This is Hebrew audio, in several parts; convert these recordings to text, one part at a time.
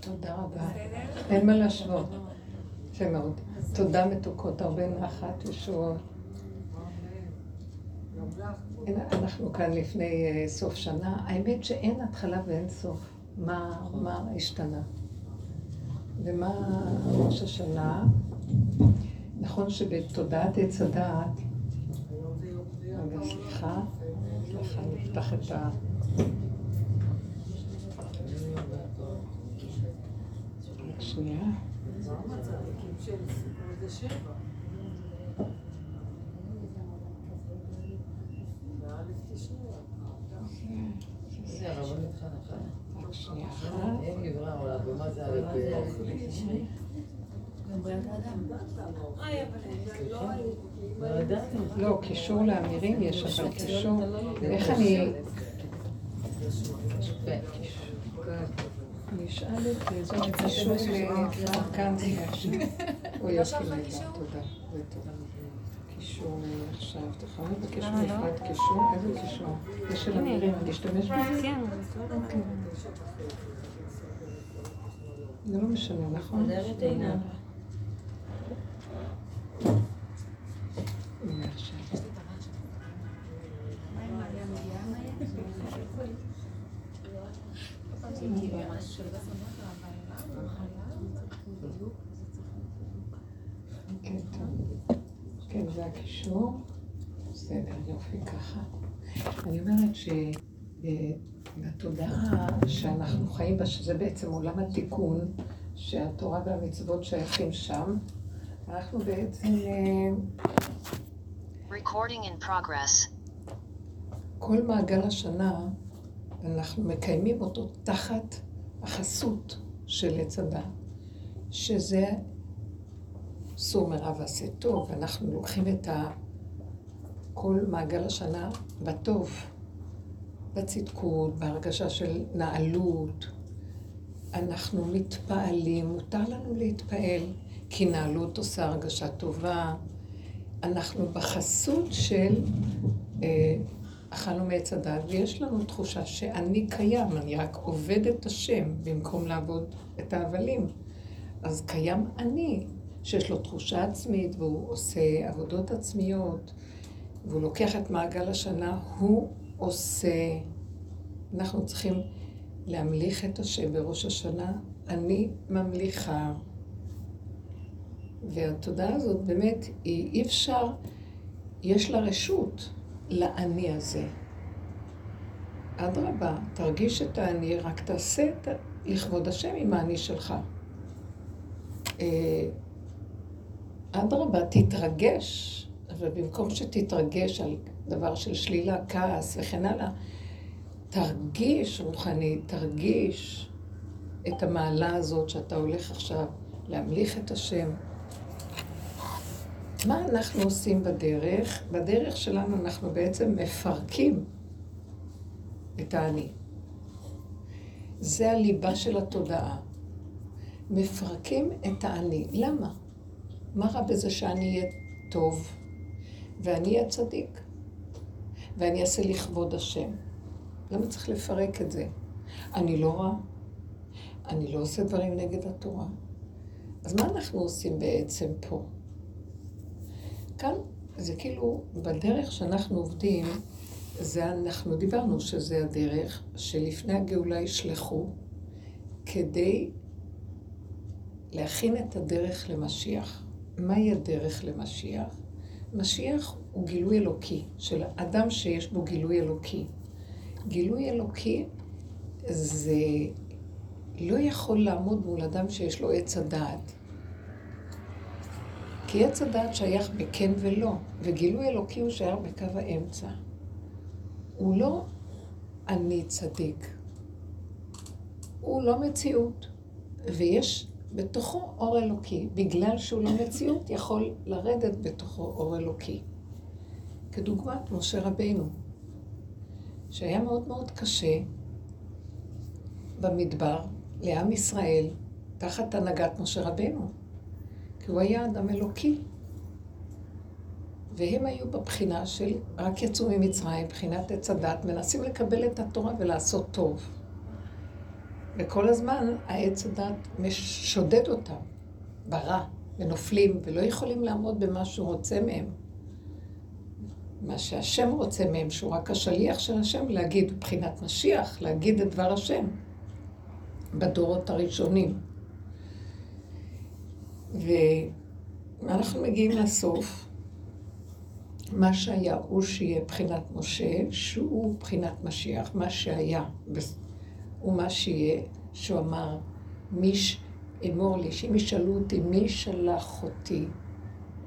תודה רבה. אין מה להשוות. יפה מאוד. תודה מתוקות, הרבה נחת, ישועות. אנחנו כאן לפני אה, סוף שנה. האמת שאין התחלה ואין סוף. מה השתנה? ומה ראש השנה? נכון שבתודעת עץ הדעת, רגע, סליחה, סליחה, נפתח את ה... שנייה. שנייה אחת. לא, קישור לאמירים יש, אבל קישור... איך אני... אני אשאל את זה, זה קישור לכאן הוא יופי תודה. קישור עכשיו, אתה יכול לבקש מנפרד קישור? איזה קישור? זה של אמירים, אני אשתמש בזה? כן, אוקיי. זה לא משנה, נכון? כן, זה הקישור. בסדר, יופי ככה. אני אומרת שבתודעה שאנחנו חיים בה, שזה בעצם עולם התיקון, שהתורה והמצוות שייכים שם, אנחנו בעצם... אה, Recording in progress. כל מעגל השנה, אנחנו מקיימים אותו תחת החסות של עץ הדת, שזה סור מרע ועשה טוב, אנחנו לוקחים את ה... כל מעגל השנה בטוב, בצדקות, בהרגשה של נעלות. אנחנו מתפעלים, מותר לנו להתפעל, כי נעלות עושה הרגשה טובה. אנחנו בחסות של אה, אכלנו מעץ הדת, ויש לנו תחושה שאני קיים, אני רק עובד את השם במקום לעבוד את ההבלים. אז קיים אני, שיש לו תחושה עצמית, והוא עושה עבודות עצמיות, והוא לוקח את מעגל השנה, הוא עושה. אנחנו צריכים להמליך את השם בראש השנה, אני ממליכה. והתודעה הזאת באמת, היא אי אפשר, יש לה רשות לאני הזה. אדרבה, תרגיש את האני, רק תעשה את, לכבוד השם עם האני שלך. אה, אדרבה, תתרגש, אבל במקום שתתרגש על דבר של שלילה, כעס וכן הלאה, תרגיש רוחני, תרגיש את המעלה הזאת שאתה הולך עכשיו להמליך את השם. מה אנחנו עושים בדרך? בדרך שלנו אנחנו בעצם מפרקים את האני. זה הליבה של התודעה. מפרקים את האני. למה? מה רע בזה שאני אהיה טוב ואני אהיה צדיק ואני אעשה לכבוד השם? למה צריך לפרק את זה? אני לא רע, אני לא עושה דברים נגד התורה. אז מה אנחנו עושים בעצם פה? כאן זה כאילו, בדרך שאנחנו עובדים, זה אנחנו דיברנו שזה הדרך שלפני הגאולה ישלחו כדי להכין את הדרך למשיח. מהי הדרך למשיח? משיח הוא גילוי אלוקי, של אדם שיש בו גילוי אלוקי. גילוי אלוקי זה לא יכול לעמוד מול אדם שיש לו עץ הדעת. כי עץ הדעת שייך בכן ולא, וגילוי אלוקי הוא שייך בקו האמצע. הוא לא אני צדיק, הוא לא מציאות, ויש בתוכו אור אלוקי. בגלל שהוא לא מציאות, יכול לרדת בתוכו אור אלוקי. כדוגמת משה רבינו, שהיה מאוד מאוד קשה במדבר לעם ישראל, תחת הנהגת משה רבינו. כי הוא היה אדם אלוקי. והם היו בבחינה של, רק יצאו ממצרים, בחינת עץ הדת, מנסים לקבל את התורה ולעשות טוב. וכל הזמן העץ הדת שודד אותם ברע, ונופלים, ולא יכולים לעמוד במה שהוא רוצה מהם. מה שהשם רוצה מהם, שהוא רק השליח של השם, להגיד מבחינת משיח, להגיד את דבר השם בדורות הראשונים. ואנחנו מגיעים לסוף, מה שהיה הוא שיהיה בחינת משה, שהוא בחינת משיח, מה שהיה ומה שיהיה, שהוא אמר, מיש, אמור לי, שאם ישאלו אותי מי שלח אותי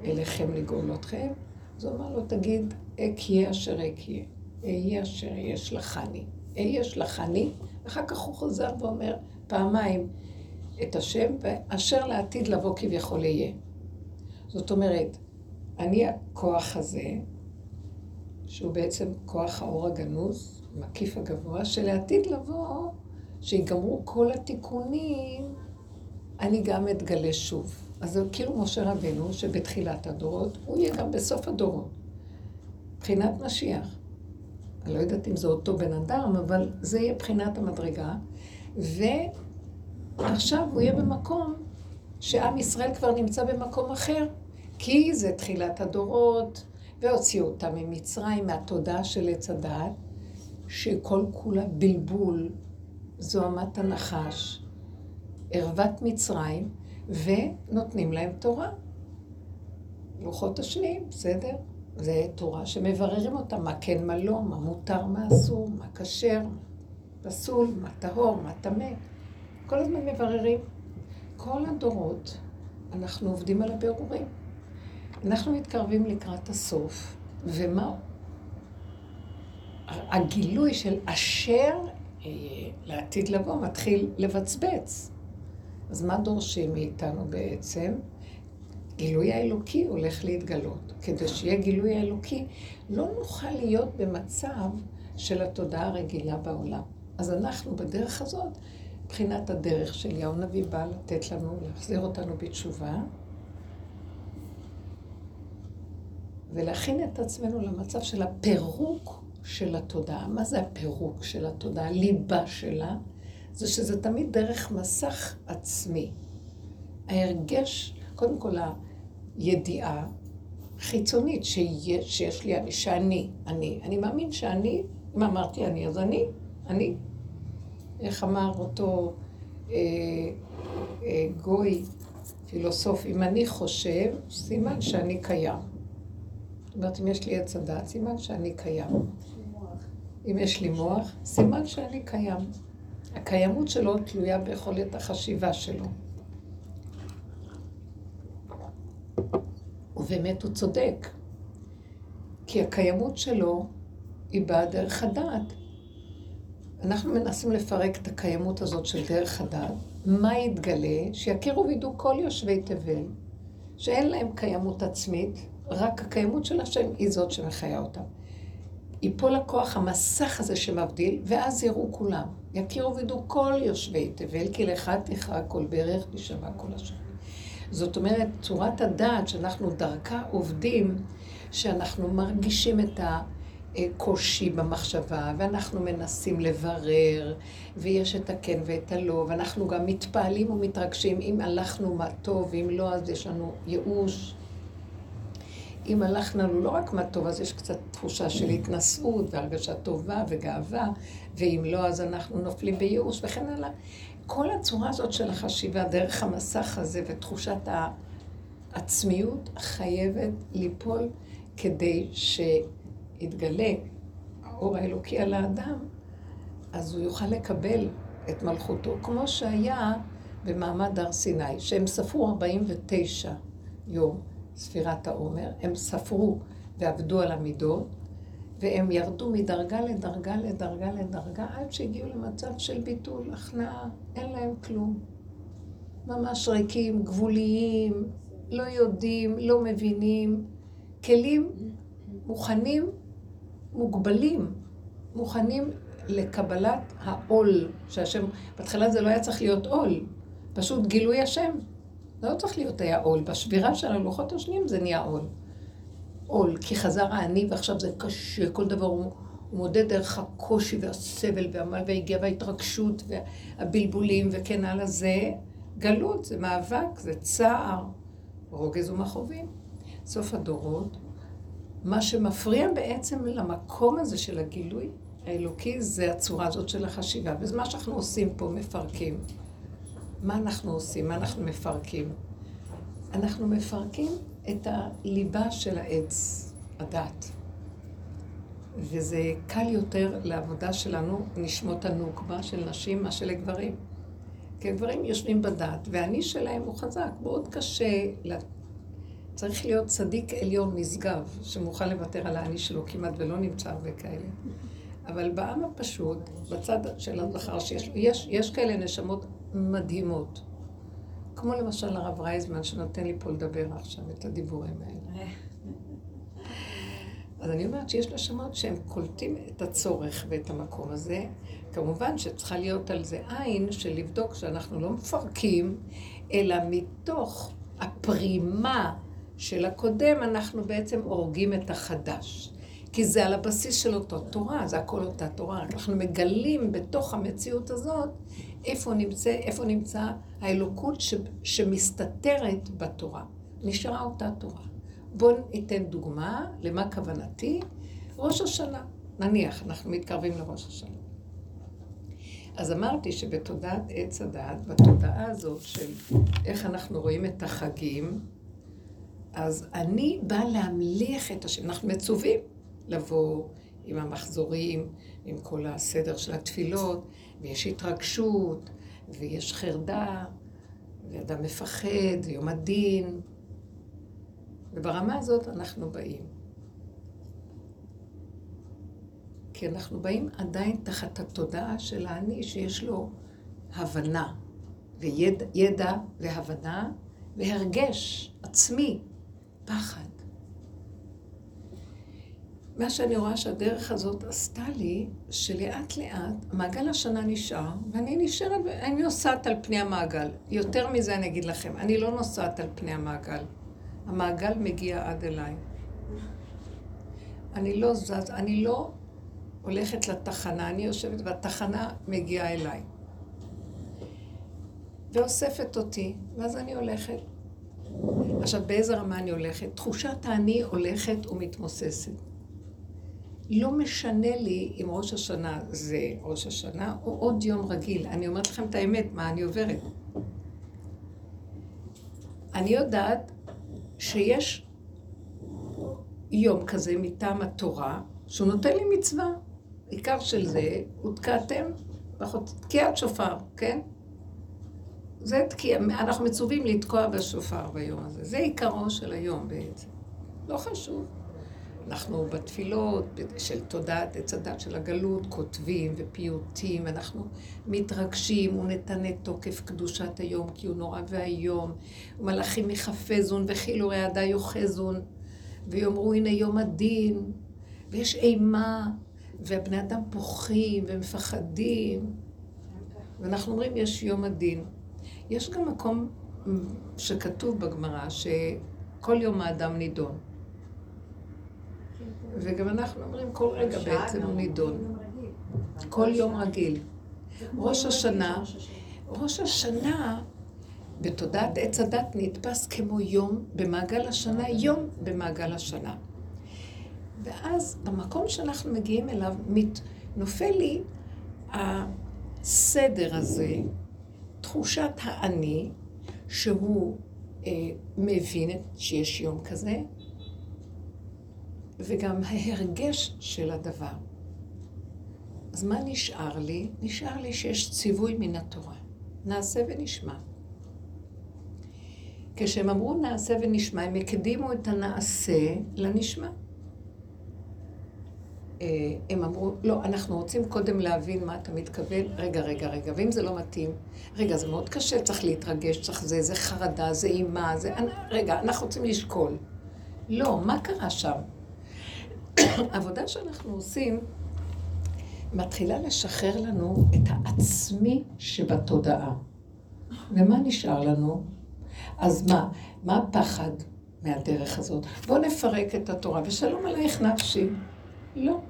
אליכם לגאול אתכם, אז הוא אמר לו, תגיד, אקיה אשר אקיה, אהיה אשר ישלחני, אהיה ישלחני, אחר כך הוא חוזר ואומר פעמיים את השם, ואשר לעתיד לבוא כביכול יהיה. זאת אומרת, אני הכוח הזה, שהוא בעצם כוח האור הגנוז, מקיף הגבוה, שלעתיד לבוא, שיגמרו כל התיקונים, אני גם אתגלה שוב. אז זה כאילו משה רבנו, שבתחילת הדורות, הוא יהיה גם בסוף הדורות. מבחינת משיח. אני לא יודעת אם זה אותו בן אדם, אבל זה יהיה בחינת המדרגה. ועכשיו הוא יהיה במקום שעם ישראל כבר נמצא במקום אחר. כי זה תחילת הדורות, והוציאו אותם ממצרים, מהתודעה של עץ הדעת, שכל כולה בלבול, זוהמת הנחש, ערוות מצרים, ונותנים להם תורה. לוחות השניים, בסדר? זה תורה שמבררים אותה, מה כן, מה לא, מה מותר, מה אסור, מה כשר, פסול, מה טהור, מה טמא. כל הזמן מבררים. כל הדורות, אנחנו עובדים על הבירורים. אנחנו מתקרבים לקראת הסוף, ומה? הגילוי של אשר לעתיד לבוא מתחיל לבצבץ. אז מה דורשים מאיתנו בעצם? גילוי האלוקי הולך להתגלות. כדי שיהיה גילוי האלוקי, לא נוכל להיות במצב של התודעה הרגילה בעולם. אז אנחנו בדרך הזאת, מבחינת הדרך של יאו נביא בא לתת לנו, להחזיר אותנו בתשובה, ולהכין את עצמנו למצב של הפירוק של התודעה. מה זה הפירוק של התודעה? הליבה שלה, זה שזה תמיד דרך מסך עצמי. ההרגש, קודם כל הידיעה חיצונית שיש, שיש לי אני, שאני, אני. אני מאמין שאני, אם אמרתי אני, אז אני, אני. איך אמר אותו אה, אה, גוי פילוסוף, אם אני חושב, סימן שאני קיים. זאת אומרת, אם יש לי עץ הדת, סימן שאני קיים. אם יש לי מוח, סימן שאני קיים. הקיימות שלו תלויה ביכולת החשיבה שלו. ובאמת הוא צודק, כי הקיימות שלו היא באה דרך הדעת. אנחנו מנסים לפרק את הקיימות הזאת של דרך הדעת. מה יתגלה? שיכירו וידעו כל יושבי תבל, שאין להם קיימות עצמית, רק הקיימות של השם היא זאת שמחיה אותם. ייפול הכוח, המסך הזה שמבדיל, ואז יראו כולם. יכירו וידעו כל יושבי תבל, כי לך תכרע כל ברך, תשמע כל השם. זאת אומרת, צורת הדעת שאנחנו דרכה עובדים, שאנחנו מרגישים את הקושי במחשבה, ואנחנו מנסים לברר, ויש את הכן ואת הלא, ואנחנו גם מתפעלים ומתרגשים, אם הלכנו מה טוב, ואם לא, אז יש לנו ייאוש. אם הלך לנו לא רק מה טוב, אז יש קצת תחושה של התנשאות והרגשה טובה וגאווה, ואם לא, אז אנחנו נופלים בייאוש וכן הלאה. כל הצורה הזאת של החשיבה דרך המסך הזה ותחושת העצמיות חייבת ליפול כדי שיתגלה האור האלוקי על האדם, אז הוא יוכל לקבל את מלכותו, כמו שהיה במעמד הר סיני, שהם ספרו 49 יום. ספירת העומר, הם ספרו ועבדו על המידות, והם ירדו מדרגה לדרגה לדרגה לדרגה, עד שהגיעו למצב של ביטול, הכנעה, אין להם כלום. ממש ריקים, גבוליים, לא יודעים, לא מבינים, כלים מוכנים, מוגבלים, מוכנים לקבלת העול שהשם, בהתחלה זה לא היה צריך להיות עול, פשוט גילוי השם. זה לא צריך להיות היה עול. בשבירה של הלוחות השניים זה נהיה עול. עול, כי חזר האני ועכשיו זה קשה, כל דבר הוא, הוא מודה דרך הקושי והסבל והעמל והגיע וההתרגשות והבלבולים וכן הלאה, זה גלות, זה מאבק, זה צער, רוגז ומכאובים. סוף הדורות, מה שמפריע בעצם למקום הזה של הגילוי האלוקי זה הצורה הזאת של החשיבה. וזה מה שאנחנו עושים פה, מפרקים. מה אנחנו עושים? מה אנחנו מפרקים? אנחנו מפרקים את הליבה של העץ, הדת. וזה קל יותר לעבודה שלנו, נשמות הנוקבה של נשים, מה שלגברים. כי הגברים יושבים בדת, והאני שלהם הוא חזק, מאוד קשה. צריך להיות צדיק עליון נשגב, שמוכן לוותר על האני שלו כמעט ולא נמצא הרבה כאלה. אבל בעם הפשוט, בצד של הזכר שיש יש, יש כאלה נשמות מדהימות. כמו למשל הרב רייזמן, שנותן לי פה לדבר עכשיו את הדיבורים האלה. אז אני אומרת שיש נשמות שהם קולטים את הצורך ואת המקום הזה. כמובן שצריכה להיות על זה עין של לבדוק שאנחנו לא מפרקים, אלא מתוך הפרימה של הקודם אנחנו בעצם הורגים את החדש. כי זה על הבסיס של אותו תורה, זה הכל אותה תורה. אנחנו מגלים בתוך המציאות הזאת איפה נמצא, איפה נמצא האלוקות ש, שמסתתרת בתורה. נשארה אותה תורה. בואו ניתן דוגמה למה כוונתי. ראש השנה, נניח, אנחנו מתקרבים לראש השנה. אז אמרתי שבתודעת עץ הדעת, בתודעה הזאת של איך אנחנו רואים את החגים, אז אני באה להמליך את השם. אנחנו מצווים לבוא עם המחזורים, עם כל הסדר של התפילות, ויש התרגשות, ויש חרדה, ואדם מפחד, יום הדין. וברמה הזאת אנחנו באים. כי אנחנו באים עדיין תחת התודעה של האני שיש לו הבנה, וידע והבנה, והרגש עצמי, פחד. מה שאני רואה שהדרך הזאת עשתה לי, שלאט לאט מעגל השנה נשאר, ואני נשארת, אני נוסעת על פני המעגל. יותר מזה אני אגיד לכם, אני לא נוסעת על פני המעגל. המעגל מגיע עד אליי. אני לא זז, אני לא הולכת לתחנה, אני יושבת והתחנה מגיעה אליי. ואוספת אותי, ואז אני הולכת. עכשיו, באיזה רמה אני הולכת? תחושת האני הולכת ומתמוססת. לא משנה לי אם ראש השנה זה ראש השנה או עוד יום רגיל. אני אומרת לכם את האמת, מה אני עוברת. אני יודעת שיש יום כזה מטעם התורה, שהוא נותן לי מצווה. עיקר של זה, הותקעתם, תקיעת שופר, כן? זה תקיע, אנחנו מצווים לתקוע בשופר ביום הזה. זה עיקרו של היום בעצם. לא חשוב. אנחנו בתפילות של תודעת עץ הדת של הגלות כותבים ופיוטים, אנחנו מתרגשים ונתנה תוקף קדושת היום כי הוא נורא ואיום. ומלאכים יחפזון וכאילו רעדה יאחזון ויאמרו הנה יום הדין ויש אימה והבני אדם פוחים ומפחדים ואנחנו אומרים יש יום הדין. יש גם מקום שכתוב בגמרא שכל יום האדם נידון. וגם אנחנו אומרים כל רגע בעצם הוא נידון. כל יום רגיל. ראש השנה, ראש השנה בתודעת עץ הדת נתפס כמו יום במעגל השנה, יום במעגל השנה. ואז במקום שאנחנו מגיעים אליו, נופל לי הסדר הזה, תחושת האני, שהוא אה, מבין שיש יום כזה, וגם ההרגש של הדבר. אז מה נשאר לי? נשאר לי שיש ציווי מן התורה. נעשה ונשמע. כשהם אמרו נעשה ונשמע, הם הקדימו את הנעשה לנשמע. אה, הם אמרו, לא, אנחנו רוצים קודם להבין מה אתה מתכוון. רגע, רגע, רגע, ואם זה לא מתאים, רגע, זה מאוד קשה, צריך להתרגש, צריך זה, זה חרדה, זה אימה, זה... רגע, אנחנו רוצים לשקול. לא, מה קרה שם? העבודה שאנחנו עושים מתחילה לשחרר לנו את העצמי שבתודעה. ומה נשאר לנו? אז מה? מה הפחד? מהדרך הזאת. בואו נפרק את התורה, ושלום עלייך נפשי. לא.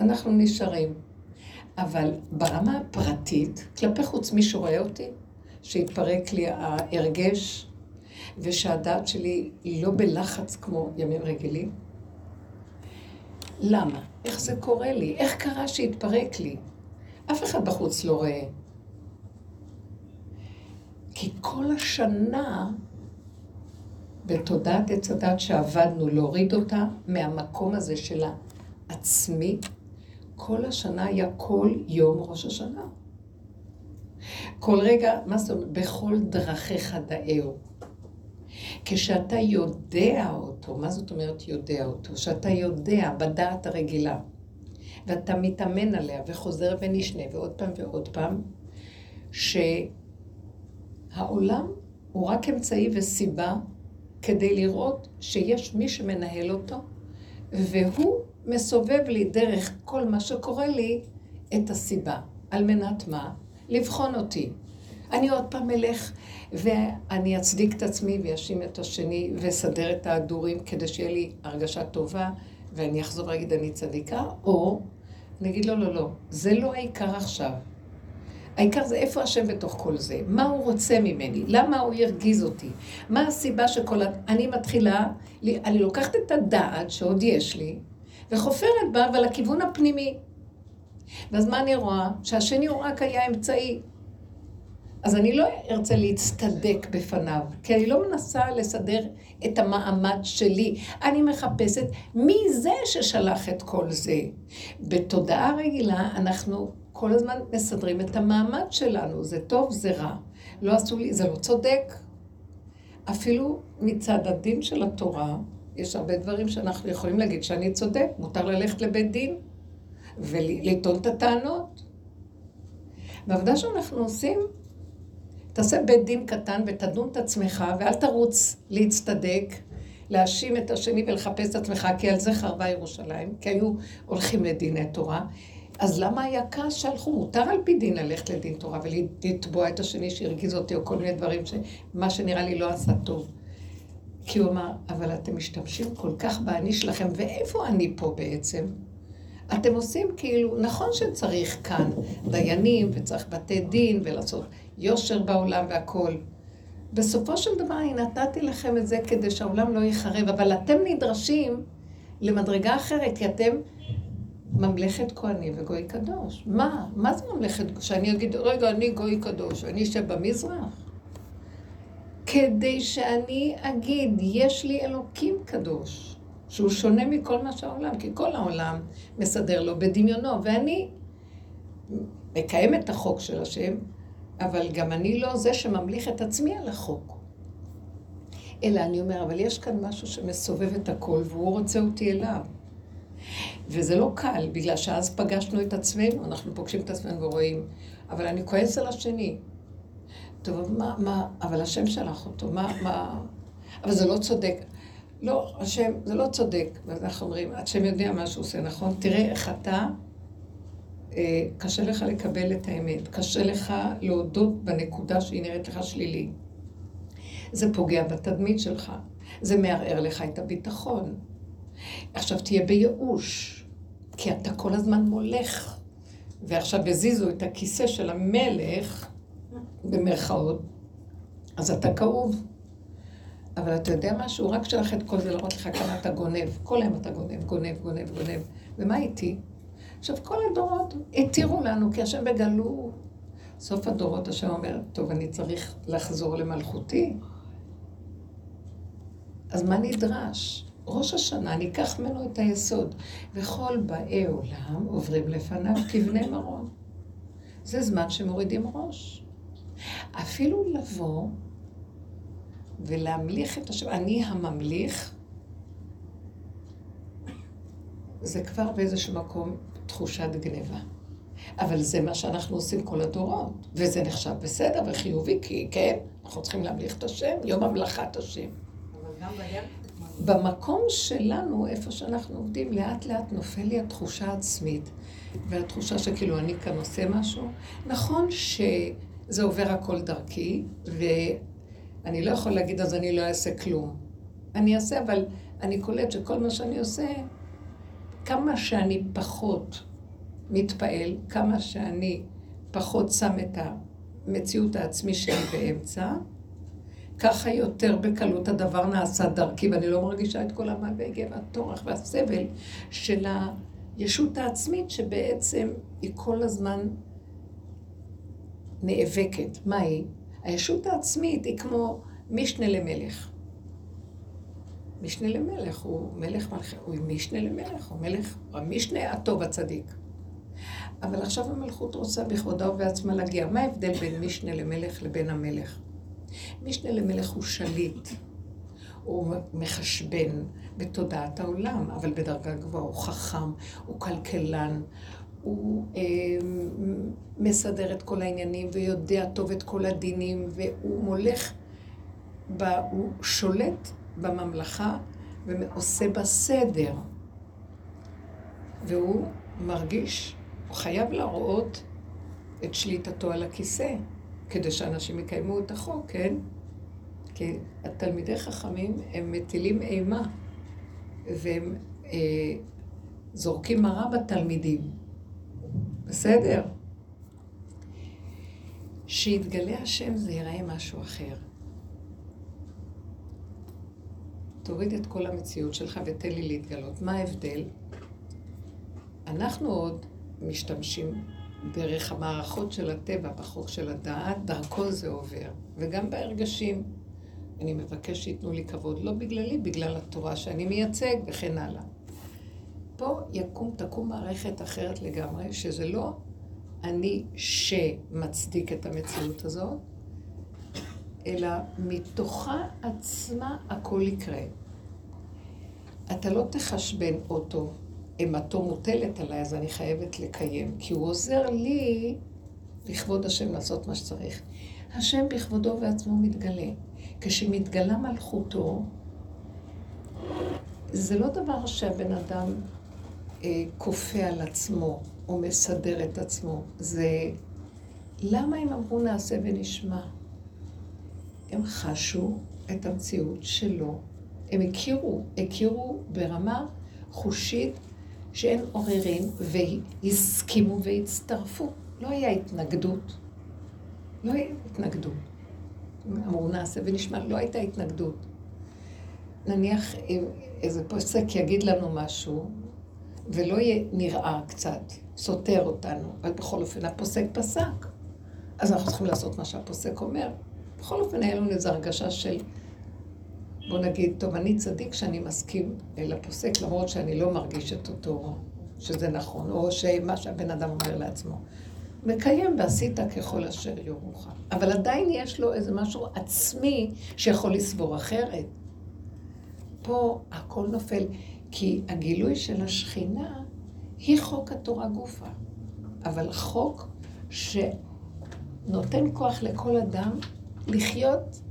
אנחנו נשארים. אבל ברמה הפרטית, כלפי חוץ מי שרואה אותי, שהתפרק לי ההרגש, ושהדעת שלי היא לא בלחץ כמו ימים רגילים. למה? איך זה קורה לי? איך קרה שהתפרק לי? אף אחד בחוץ לא רואה. כי כל השנה, בתודעת עץ הדת שעבדנו להוריד אותה מהמקום הזה של העצמי, כל השנה היה כל יום ראש השנה. כל רגע, מה זאת אומרת? בכל דרכיך דאהו. כשאתה יודע אותו, מה זאת אומרת יודע אותו? שאתה יודע בדעת הרגילה, ואתה מתאמן עליה וחוזר ונשנה ועוד פעם ועוד פעם, שהעולם הוא רק אמצעי וסיבה כדי לראות שיש מי שמנהל אותו, והוא מסובב לי דרך כל מה שקורה לי את הסיבה. על מנת מה? לבחון אותי. אני עוד פעם אלך ואני אצדיק את עצמי ואשים את השני ואסדר את ההדורים כדי שיהיה לי הרגשה טובה ואני אחזור להגיד אני צדיקה, או אני אגיד לא, לא, לא, זה לא העיקר עכשיו. העיקר זה איפה השם בתוך כל זה, מה הוא רוצה ממני, למה הוא ירגיז אותי, מה הסיבה שכל... אני מתחילה, אני לוקחת את הדעת שעוד יש לי, וחופרת בה, אבל לכיוון הפנימי. ואז מה אני רואה? שהשני הוא רק היה אמצעי. אז אני לא ארצה להצטדק בפניו, כי אני לא מנסה לסדר את המעמד שלי. אני מחפשת מי זה ששלח את כל זה. בתודעה רגילה אנחנו כל הזמן מסדרים את המעמד שלנו, זה טוב, זה רע. לא עשו לי, זה לא צודק. אפילו מצד הדין של התורה, יש הרבה דברים שאנחנו יכולים להגיד שאני צודק, מותר ללכת לבית דין ולטעון את הטענות. והעבודה שאנחנו עושים, תעשה בית דין קטן ותדון את עצמך, ואל תרוץ להצטדק, להאשים את השני ולחפש את עצמך, כי על זה חרבה ירושלים, כי היו הולכים לדיני תורה. אז למה היה כעס שהלכו? מותר על פי דין ללכת לדין תורה ולתבוע את השני שהרגיז אותי, או כל מיני דברים, שמה שנראה לי לא עשה טוב. כי הוא אמר, אבל אתם משתמשים כל כך באני שלכם, ואיפה אני פה בעצם? אתם עושים כאילו, נכון שצריך כאן דיינים, וצריך בתי דין, ולעשות יושר בעולם והכול. בסופו של דבר אני נתתי לכם את זה כדי שהעולם לא ייחרב, אבל אתם נדרשים למדרגה אחרת, כי אתם ממלכת כהנים וגוי קדוש. מה? מה זה ממלכת? שאני אגיד, רגע, אני גוי קדוש, אני אשב במזרח? כדי שאני אגיד, יש לי אלוקים קדוש, שהוא שונה מכל מה שהעולם, כי כל העולם מסדר לו בדמיונו, ואני מקיים את החוק של השם, אבל גם אני לא זה שממליך את עצמי על החוק. אלא אני אומר, אבל יש כאן משהו שמסובב את הכל, והוא רוצה אותי אליו. וזה לא קל, בגלל שאז פגשנו את עצמנו, אנחנו פוגשים את עצמנו ורואים, אבל אני כועס על השני. טוב, מה, מה, אבל השם שלח אותו, מה, מה, אבל זה לא צודק. לא, השם, זה לא צודק. ואז אנחנו אומרים, השם יודע מה שהוא עושה, נכון? תראה איך אתה, אה, קשה לך לקבל את האמת, קשה לך להודות בנקודה שהיא נראית לך שלילי. זה פוגע בתדמית שלך, זה מערער לך את הביטחון. עכשיו תהיה בייאוש, כי אתה כל הזמן מולך. ועכשיו הזיזו את הכיסא של המלך, במרכאות, אז אתה כאוב. אבל אתה יודע משהו? רק שלח את כל זה להראות לך כמה אתה גונב. כל היום אתה גונב, גונב, גונב, גונב. ומה איתי? עכשיו, כל הדורות התירו לנו, כי השם בגלו. סוף הדורות השם אומר, טוב, אני צריך לחזור למלכותי. אז מה נדרש? ראש השנה, ניקח ממנו את היסוד. וכל באי עולם עוברים לפניו כבני מרון. זה זמן שמורידים ראש. אפילו לבוא ולהמליך את השם, אני הממליך, זה כבר באיזשהו מקום תחושת גניבה. אבל זה מה שאנחנו עושים כל הדורות, וזה נחשב בסדר וחיובי, כי כן, אנחנו צריכים להמליך את השם, יום המלאכת השם. אבל גם במקום שלנו, איפה שאנחנו עובדים, לאט לאט נופל לי התחושה העצמית, והתחושה שכאילו אני כאן עושה משהו. נכון שזה עובר הכל דרכי, אני לא יכול להגיד אז אני לא אעשה כלום. אני אעשה, אבל אני קולט שכל מה שאני עושה, כמה שאני פחות מתפעל, כמה שאני פחות שם את המציאות העצמי שלי באמצע, ככה יותר בקלות הדבר נעשה דרכי, ואני לא מרגישה את כל המאבק והטורח והסבל של הישות העצמית, שבעצם היא כל הזמן נאבקת. מה היא? הישות העצמית היא כמו משנה למלך. משנה למלך, הוא מלך מלכה, הוא משנה למלך, הוא מלך, הוא המשנה הטוב הצדיק. אבל עכשיו המלכות רוצה בכבודה ובעצמה להגיע. מה ההבדל בין משנה למלך לבין המלך? משנה למלך הוא שליט, הוא מחשבן בתודעת העולם, אבל בדרגה גבוהה, הוא חכם, הוא כלכלן, הוא אה, מסדר את כל העניינים ויודע טוב את כל הדינים, והוא מולך, ב, הוא שולט בממלכה ועושה בה סדר. והוא מרגיש, הוא חייב להראות את שליטתו על הכיסא, כדי שאנשים יקיימו את החוק, כן? כי התלמידי חכמים הם מטילים אימה, והם אה, זורקים מרה בתלמידים. בסדר? שיתגלה השם זה ייראה משהו אחר. תוריד את כל המציאות שלך ותן לי להתגלות. מה ההבדל? אנחנו עוד משתמשים דרך המערכות של הטבע, בחוק של הדעת, דרכו זה עובר. וגם בהרגשים. אני מבקש שייתנו לי כבוד, לא בגללי, בגלל התורה שאני מייצג וכן הלאה. פה יקום, תקום מערכת אחרת לגמרי, שזה לא אני שמצדיק את המציאות הזאת, אלא מתוכה עצמה הכל יקרה. אתה לא תחשבן אוטו, אימתו מוטלת עליי, אז אני חייבת לקיים, כי הוא עוזר לי לכבוד השם לעשות מה שצריך. השם בכבודו ובעצמו מתגלה. כשמתגלה מלכותו, זה לא דבר שהבן אדם אה, כופה על עצמו או מסדר את עצמו. זה למה הם אמרו נעשה ונשמע? הם חשו את המציאות שלו. הם הכירו, הכירו ברמה חושית שאין עוררין, והסכימו והצטרפו. לא היה התנגדות. לא היה התנגדות. אמרו נעשה ונשמע, לא הייתה התנגדות. נניח איזה פוסק יגיד לנו משהו, ולא יהיה נראה קצת, סותר אותנו, אבל בכל אופן הפוסק פסק. אז אנחנו צריכים לעשות מה שהפוסק אומר. בכל אופן, היה לנו איזו הרגשה של, בוא נגיד, טוב, אני צדיק שאני מסכים לפוסק, למרות שאני לא מרגיש את אותו, שזה נכון, או שמה שהבן אדם אומר לעצמו. מקיים ועשית ככל אשר יורוך. אבל עדיין יש לו איזה משהו עצמי שיכול לסבור אחרת. פה הכל נופל. כי הגילוי של השכינה היא חוק התורה גופה. אבל חוק שנותן כוח לכל אדם לחיות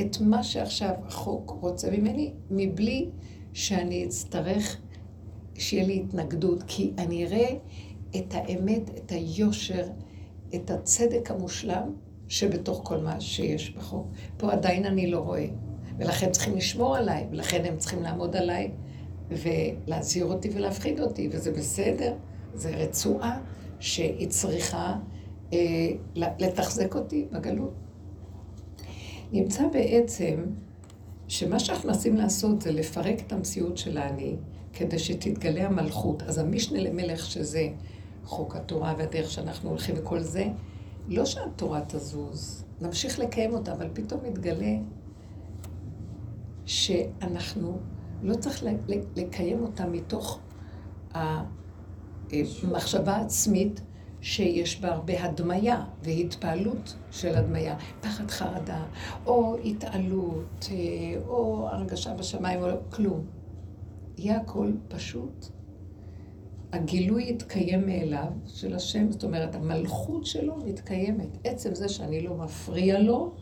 את מה שעכשיו החוק רוצה ממני, מבלי שאני אצטרך שיהיה לי התנגדות, כי אני אראה את האמת, את היושר, את הצדק המושלם שבתוך כל מה שיש בחוק. פה עדיין אני לא רואה, ולכן צריכים לשמור עליי, ולכן הם צריכים לעמוד עליי ולהזהיר אותי ולהפחיד אותי, וזה בסדר, זה רצועה שהיא צריכה אה, לתחזק אותי בגלות. נמצא בעצם שמה שאנחנו מנסים לעשות זה לפרק את המציאות של האני, כדי שתתגלה המלכות. אז המשנה למלך, שזה חוק התורה והדרך שאנחנו הולכים וכל זה, לא שהתורה תזוז, נמשיך לקיים אותה, אבל פתאום מתגלה שאנחנו לא צריך לקיים אותה מתוך המחשבה העצמית שיש בה הרבה הדמיה והתפעלות של הדמיה, פחד חרדה, או התעלות, אה, או הרגשה בשמיים, או כלום. יהיה הכל פשוט. הגילוי יתקיים מאליו של השם, זאת אומרת, המלכות שלו מתקיימת. עצם זה שאני לא מפריע לו,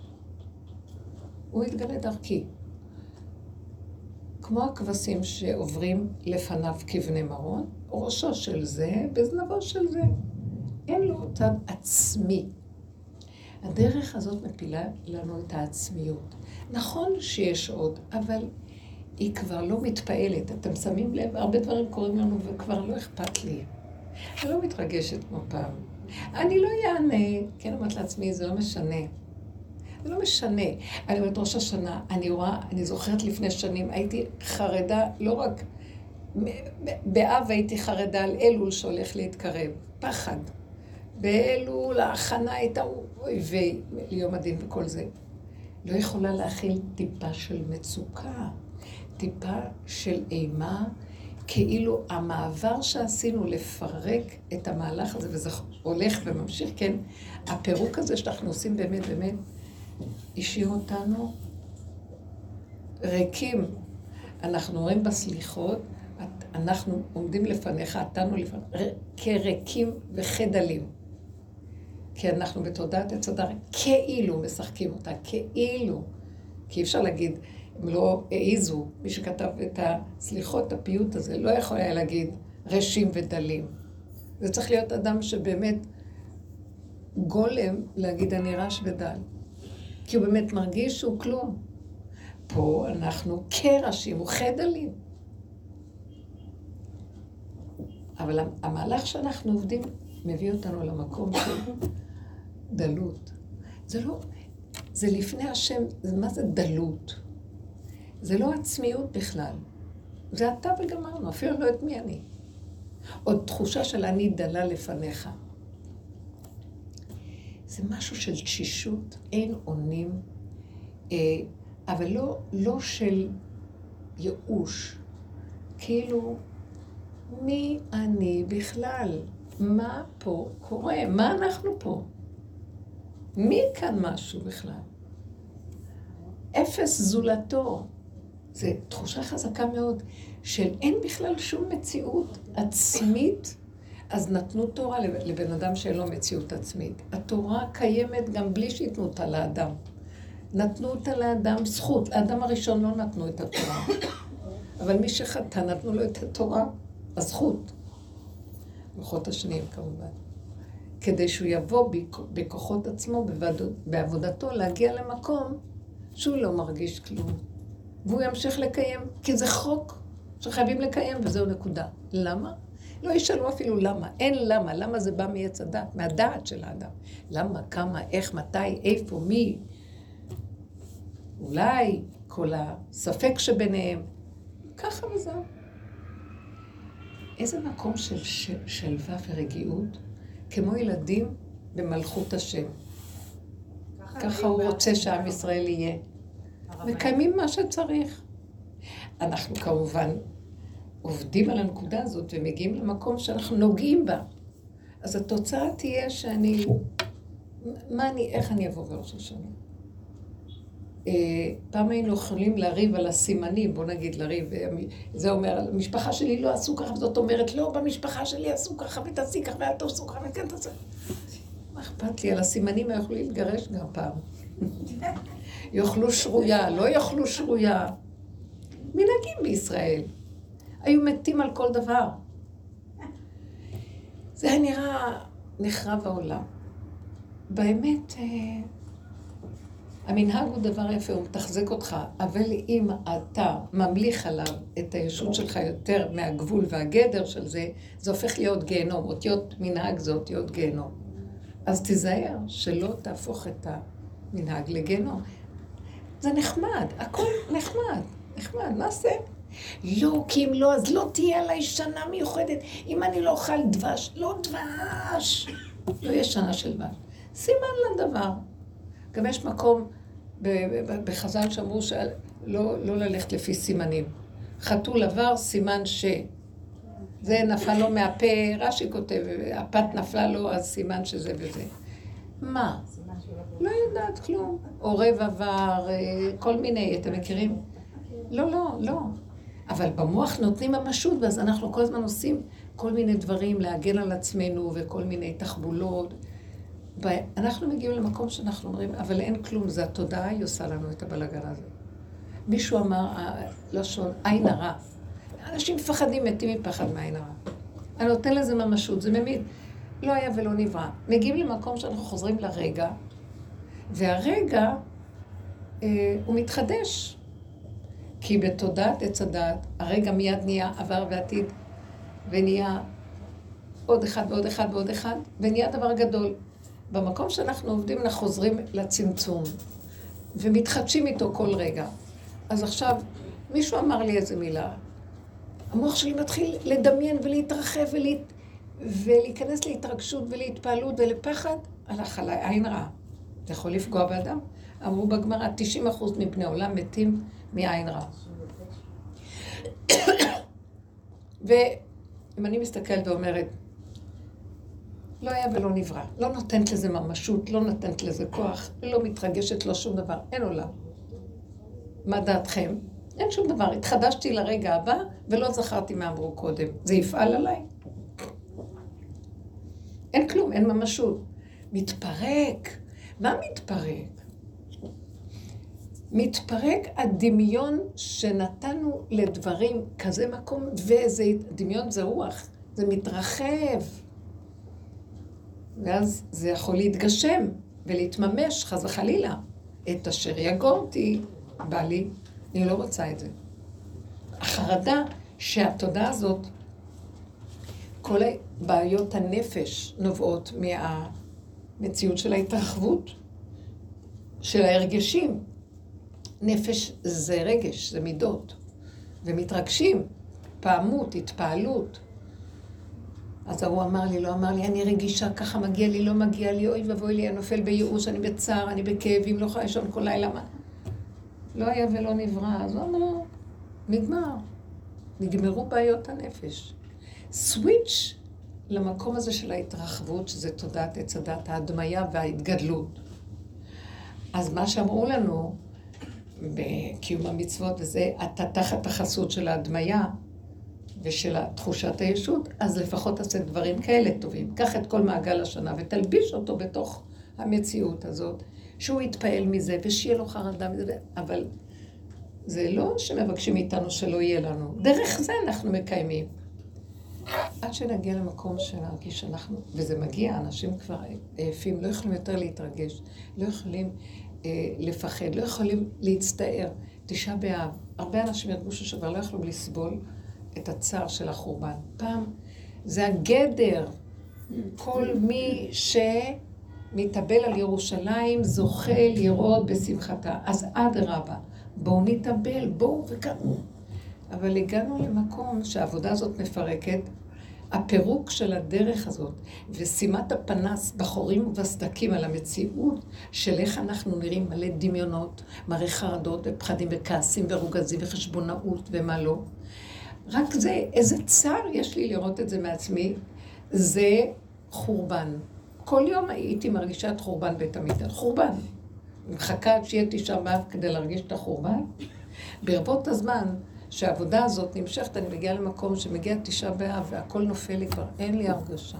הוא יתגלה דרכי. כמו הכבשים שעוברים לפניו כבני מרון, ראשו של זה בזנבו של זה. אין לו צד עצמי. הדרך הזאת מפילה לנו את העצמיות. נכון שיש עוד, אבל היא כבר לא מתפעלת. אתם שמים לב, הרבה דברים קורים לנו וכבר לא אכפת לי. אני לא מתרגשת כמו פעם. אני לא אענה, כן אומרת לעצמי, זה לא משנה. זה לא משנה. אני אומרת, ראש השנה, אני רואה, אני זוכרת לפני שנים, הייתי חרדה, לא רק... באב הייתי חרדה על אלול שהולך להתקרב. פחד. באלול ההכנה הייתה, אוי ויי, ליום הדין וכל זה. לא יכולה להכיל טיפה של מצוקה, טיפה של אימה, כאילו המעבר שעשינו לפרק את המהלך הזה, וזה הולך וממשיך, כן, הפירוק הזה שאנחנו עושים באמת, באמת, השאיר אותנו ריקים. אנחנו רואים בסליחות, אנחנו עומדים לפניך, עתנו לפניך, כריקים וחדלים. כי אנחנו בתודעת עץ הדר כאילו משחקים אותה, כאילו. כי אי אפשר להגיד, הם לא העיזו, מי שכתב את הסליחות, הפיוט הזה, לא יכול היה להגיד רשים ודלים. זה צריך להיות אדם שבאמת גולם להגיד אני רש ודל. כי הוא באמת מרגיש שהוא כלום. פה אנחנו כרשים וכדלים. אבל המהלך שאנחנו עובדים מביא אותנו למקום של דלות. זה לא, זה לפני השם, מה זה דלות? זה לא עצמיות בכלל. זה אתה וגמרנו, אפילו לא את מי אני. עוד תחושה של אני דלה לפניך. זה משהו של תשישות, אין אונים, אה, אבל לא, לא של ייאוש. כאילו, מי אני בכלל? מה פה קורה? מה אנחנו פה? מי כאן משהו בכלל? אפס זולתו. זו תחושה חזקה מאוד של אין בכלל שום מציאות עצמית, אז נתנו תורה לבן אדם שאין לו מציאות עצמית. התורה קיימת גם בלי שייתנו אותה לאדם. נתנו אותה לאדם זכות. לאדם הראשון לא נתנו את התורה. אבל מי שחטא נתנו לו את התורה, הזכות. לוחות השניים כמובן. כדי שהוא יבוא בכוחות עצמו, בעבודתו, להגיע למקום שהוא לא מרגיש כלום. והוא ימשיך לקיים, כי זה חוק שחייבים לקיים, וזהו נקודה. למה? לא ישאלו אפילו למה. אין למה. למה זה בא מעץ הדת, מהדעת של האדם. למה, כמה, איך, מתי, איפה, מי. אולי כל הספק שביניהם. ככה וזהו. איזה מקום של שלווה ורגיעות, כמו ילדים במלכות השם. ככה הוא רוצה שעם ישראל יהיה. מקיימים מה שצריך. אנחנו כמובן עובדים על הנקודה הזאת ומגיעים למקום שאנחנו נוגעים בה. אז התוצאה תהיה שאני, מה אני, איך אני אבוא בראש השנה? אה, פעם היינו יכולים לריב על הסימנים, בוא נגיד לריב, זה אומר, המשפחה שלי לא עשו ככה, וזאת אומרת, לא, במשפחה שלי עשו ככה, ותעשי ככה, ואל תעשו ככה, וכן תעשה. מה אכפת לי? על הסימנים היו יכולים להתגרש גם פעם. יאכלו שרויה, לא יאכלו שרויה. מנהגים בישראל. היו מתים על כל דבר. זה היה נראה נחרב העולם. באמת, אה, המנהג הוא דבר יפה, הוא מתחזק אותך, אבל אם אתה ממליך עליו את הישות שלך יותר מהגבול והגדר של זה, זה הופך להיות גיהנום. אותיות מנהג זה אותיות גיהנום. אז תיזהר שלא תהפוך את המנהג לגיהנום. זה נחמד, הכל נחמד, נחמד, מה זה? לא, כי אם לא, אז לא תהיה עליי שנה מיוחדת. אם אני לא אוכל דבש, לא דבש. לא יהיה שנה של דבש. סימן לדבר. גם יש מקום בחז"ל שאמרו שלא לא ללכת לפי סימנים. חתול עבר, סימן ש... זה נפל לו מהפה, רש"י כותב, הפת נפלה לו, אז סימן שזה וזה. מה? לא יודעת כלום. עורב עבר, אה, כל מיני, אתם מכירים? לא, לא, לא. אבל במוח נותנים ממשות, ואז אנחנו כל הזמן עושים כל מיני דברים להגן על עצמנו וכל מיני תחבולות. ואנחנו מגיעים למקום שאנחנו אומרים, אבל אין כלום, זה התודעה, היא עושה לנו את הבלגן הזה. מישהו אמר, לשון, עין הרע. אנשים מפחדים, מתים מפחד מעין הרע. אני נותן לזה ממשות, זה ממית. לא היה ולא נברא. מגיעים למקום שאנחנו חוזרים לרגע, והרגע אה, הוא מתחדש. כי בתודעת עץ הדעת, הרגע מיד נהיה עבר ועתיד, ונהיה עוד אחד ועוד אחד ועוד אחד, ונהיה דבר גדול. במקום שאנחנו עובדים, אנחנו חוזרים לצמצום, ומתחדשים איתו כל רגע. אז עכשיו, מישהו אמר לי איזה מילה. המוח שלי מתחיל לדמיין ולהתרחב ולה... ולהיכנס להתרגשות ולהתפעלות ולפחד, הלך עליי עין רעה. זה יכול לפגוע באדם. אמרו בגמרא, 90% מבני עולם מתים מעין רעה. ואם אני מסתכלת ואומרת, לא היה ולא נברא, לא נותנת לזה ממשות, לא נותנת לזה כוח, לא מתרגשת, לא שום דבר, אין עולם. מה דעתכם? אין שום דבר. התחדשתי לרגע הבא, ולא זכרתי מה אמרו קודם. זה יפעל עליי? אין כלום, אין ממשות. מתפרק. מה מתפרק? מתפרק הדמיון שנתנו לדברים, כזה מקום, וזה, דמיון זה רוח, זה מתרחב. ואז זה יכול להתגשם ולהתממש, חס וחלילה. את אשר יגורתי, בא לי, אני לא רוצה את זה. החרדה שהתודעה הזאת, כל בעיות הנפש נובעות מהמציאות של ההתרחבות, של ההרגשים. נפש זה רגש, זה מידות. ומתרגשים, פעמות, התפעלות. אז ההוא אמר לי, לא אמר לי, אני רגישה, ככה מגיע לי, לא מגיע לי, אוי ואבוי לי, אני נופל בייאוש, אני בצער, אני בכאבים, לא יכולה לישון כל לילה. מה? לא היה ולא נברא, אז הוא אמר, נגמר. נגמרו בעיות הנפש. סוויץ' למקום הזה של ההתרחבות, שזה תודעת עץ הדת, ההדמיה וההתגדלות. אז מה שאמרו לנו בקיום המצוות וזה, אתה תחת החסות של ההדמיה ושל תחושת הישות, אז לפחות תעשה דברים כאלה טובים. קח את כל מעגל השנה ותלביש אותו בתוך המציאות הזאת, שהוא יתפעל מזה ושיהיה לו חרדה מזה, אבל זה לא שמבקשים מאיתנו שלא יהיה לנו. דרך זה אנחנו מקיימים. עד שנגיע למקום שנרגיש שאנחנו, וזה מגיע, אנשים כבר עייפים, לא יכולים יותר להתרגש, לא יכולים אה, לפחד, לא יכולים להצטער. תשעה באב, הרבה אנשים ירגישו שכבר לא יכלו לסבול את הצער של החורבן. פעם, זה הגדר. כל מי שמתאבל על ירושלים זוכה לראות בשמחתה. אז אדרבה, בואו נתאבל, בואו וכאן. אבל הגענו למקום שהעבודה הזאת מפרקת, הפירוק של הדרך הזאת ושימת הפנס בחורים ובסדקים על המציאות של איך אנחנו נראים מלא דמיונות, מראה חרדות ופחדים וכעסים ורוגזים וחשבונאות ומה לא. רק זה, איזה צער יש לי לראות את זה מעצמי, זה חורבן. כל יום הייתי מרגישה את חורבן בית המקדש. חורבן. מחכה עד שיהיה תשעה באב כדי להרגיש את החורבן. ברבות הזמן שהעבודה הזאת נמשכת, אני מגיעה למקום שמגיע תשעה באב והכל נופל לי כבר, אין לי הרגשה.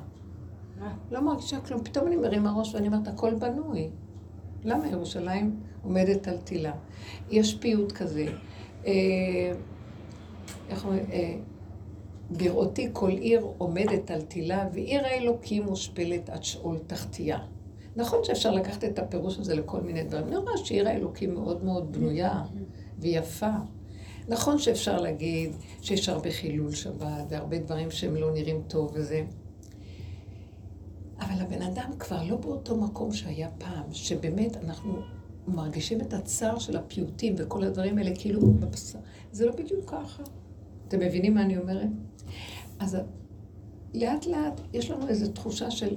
לא מרגישה כלום. פתאום אני מרימה ראש ואני אומרת, הכל בנוי. למה ירושלים עומדת על תילה? יש פיוט כזה. איך אומרים? אה, בראותי כל עיר עומדת על תילה, ועיר האלוקים מושפלת עד שאול תחתיה. נכון שאפשר לקחת את הפירוש הזה לכל מיני דברים. אני רואה שעיר האלוקים מאוד מאוד בנויה ויפה. נכון שאפשר להגיד שיש הרבה חילול שבת והרבה דברים שהם לא נראים טוב וזה. אבל הבן אדם כבר לא באותו מקום שהיה פעם, שבאמת אנחנו מרגישים את הצער של הפיוטים וכל הדברים האלה כאילו בבשר. זה לא בדיוק ככה. אתם מבינים מה אני אומרת? אז לאט לאט יש לנו איזו תחושה של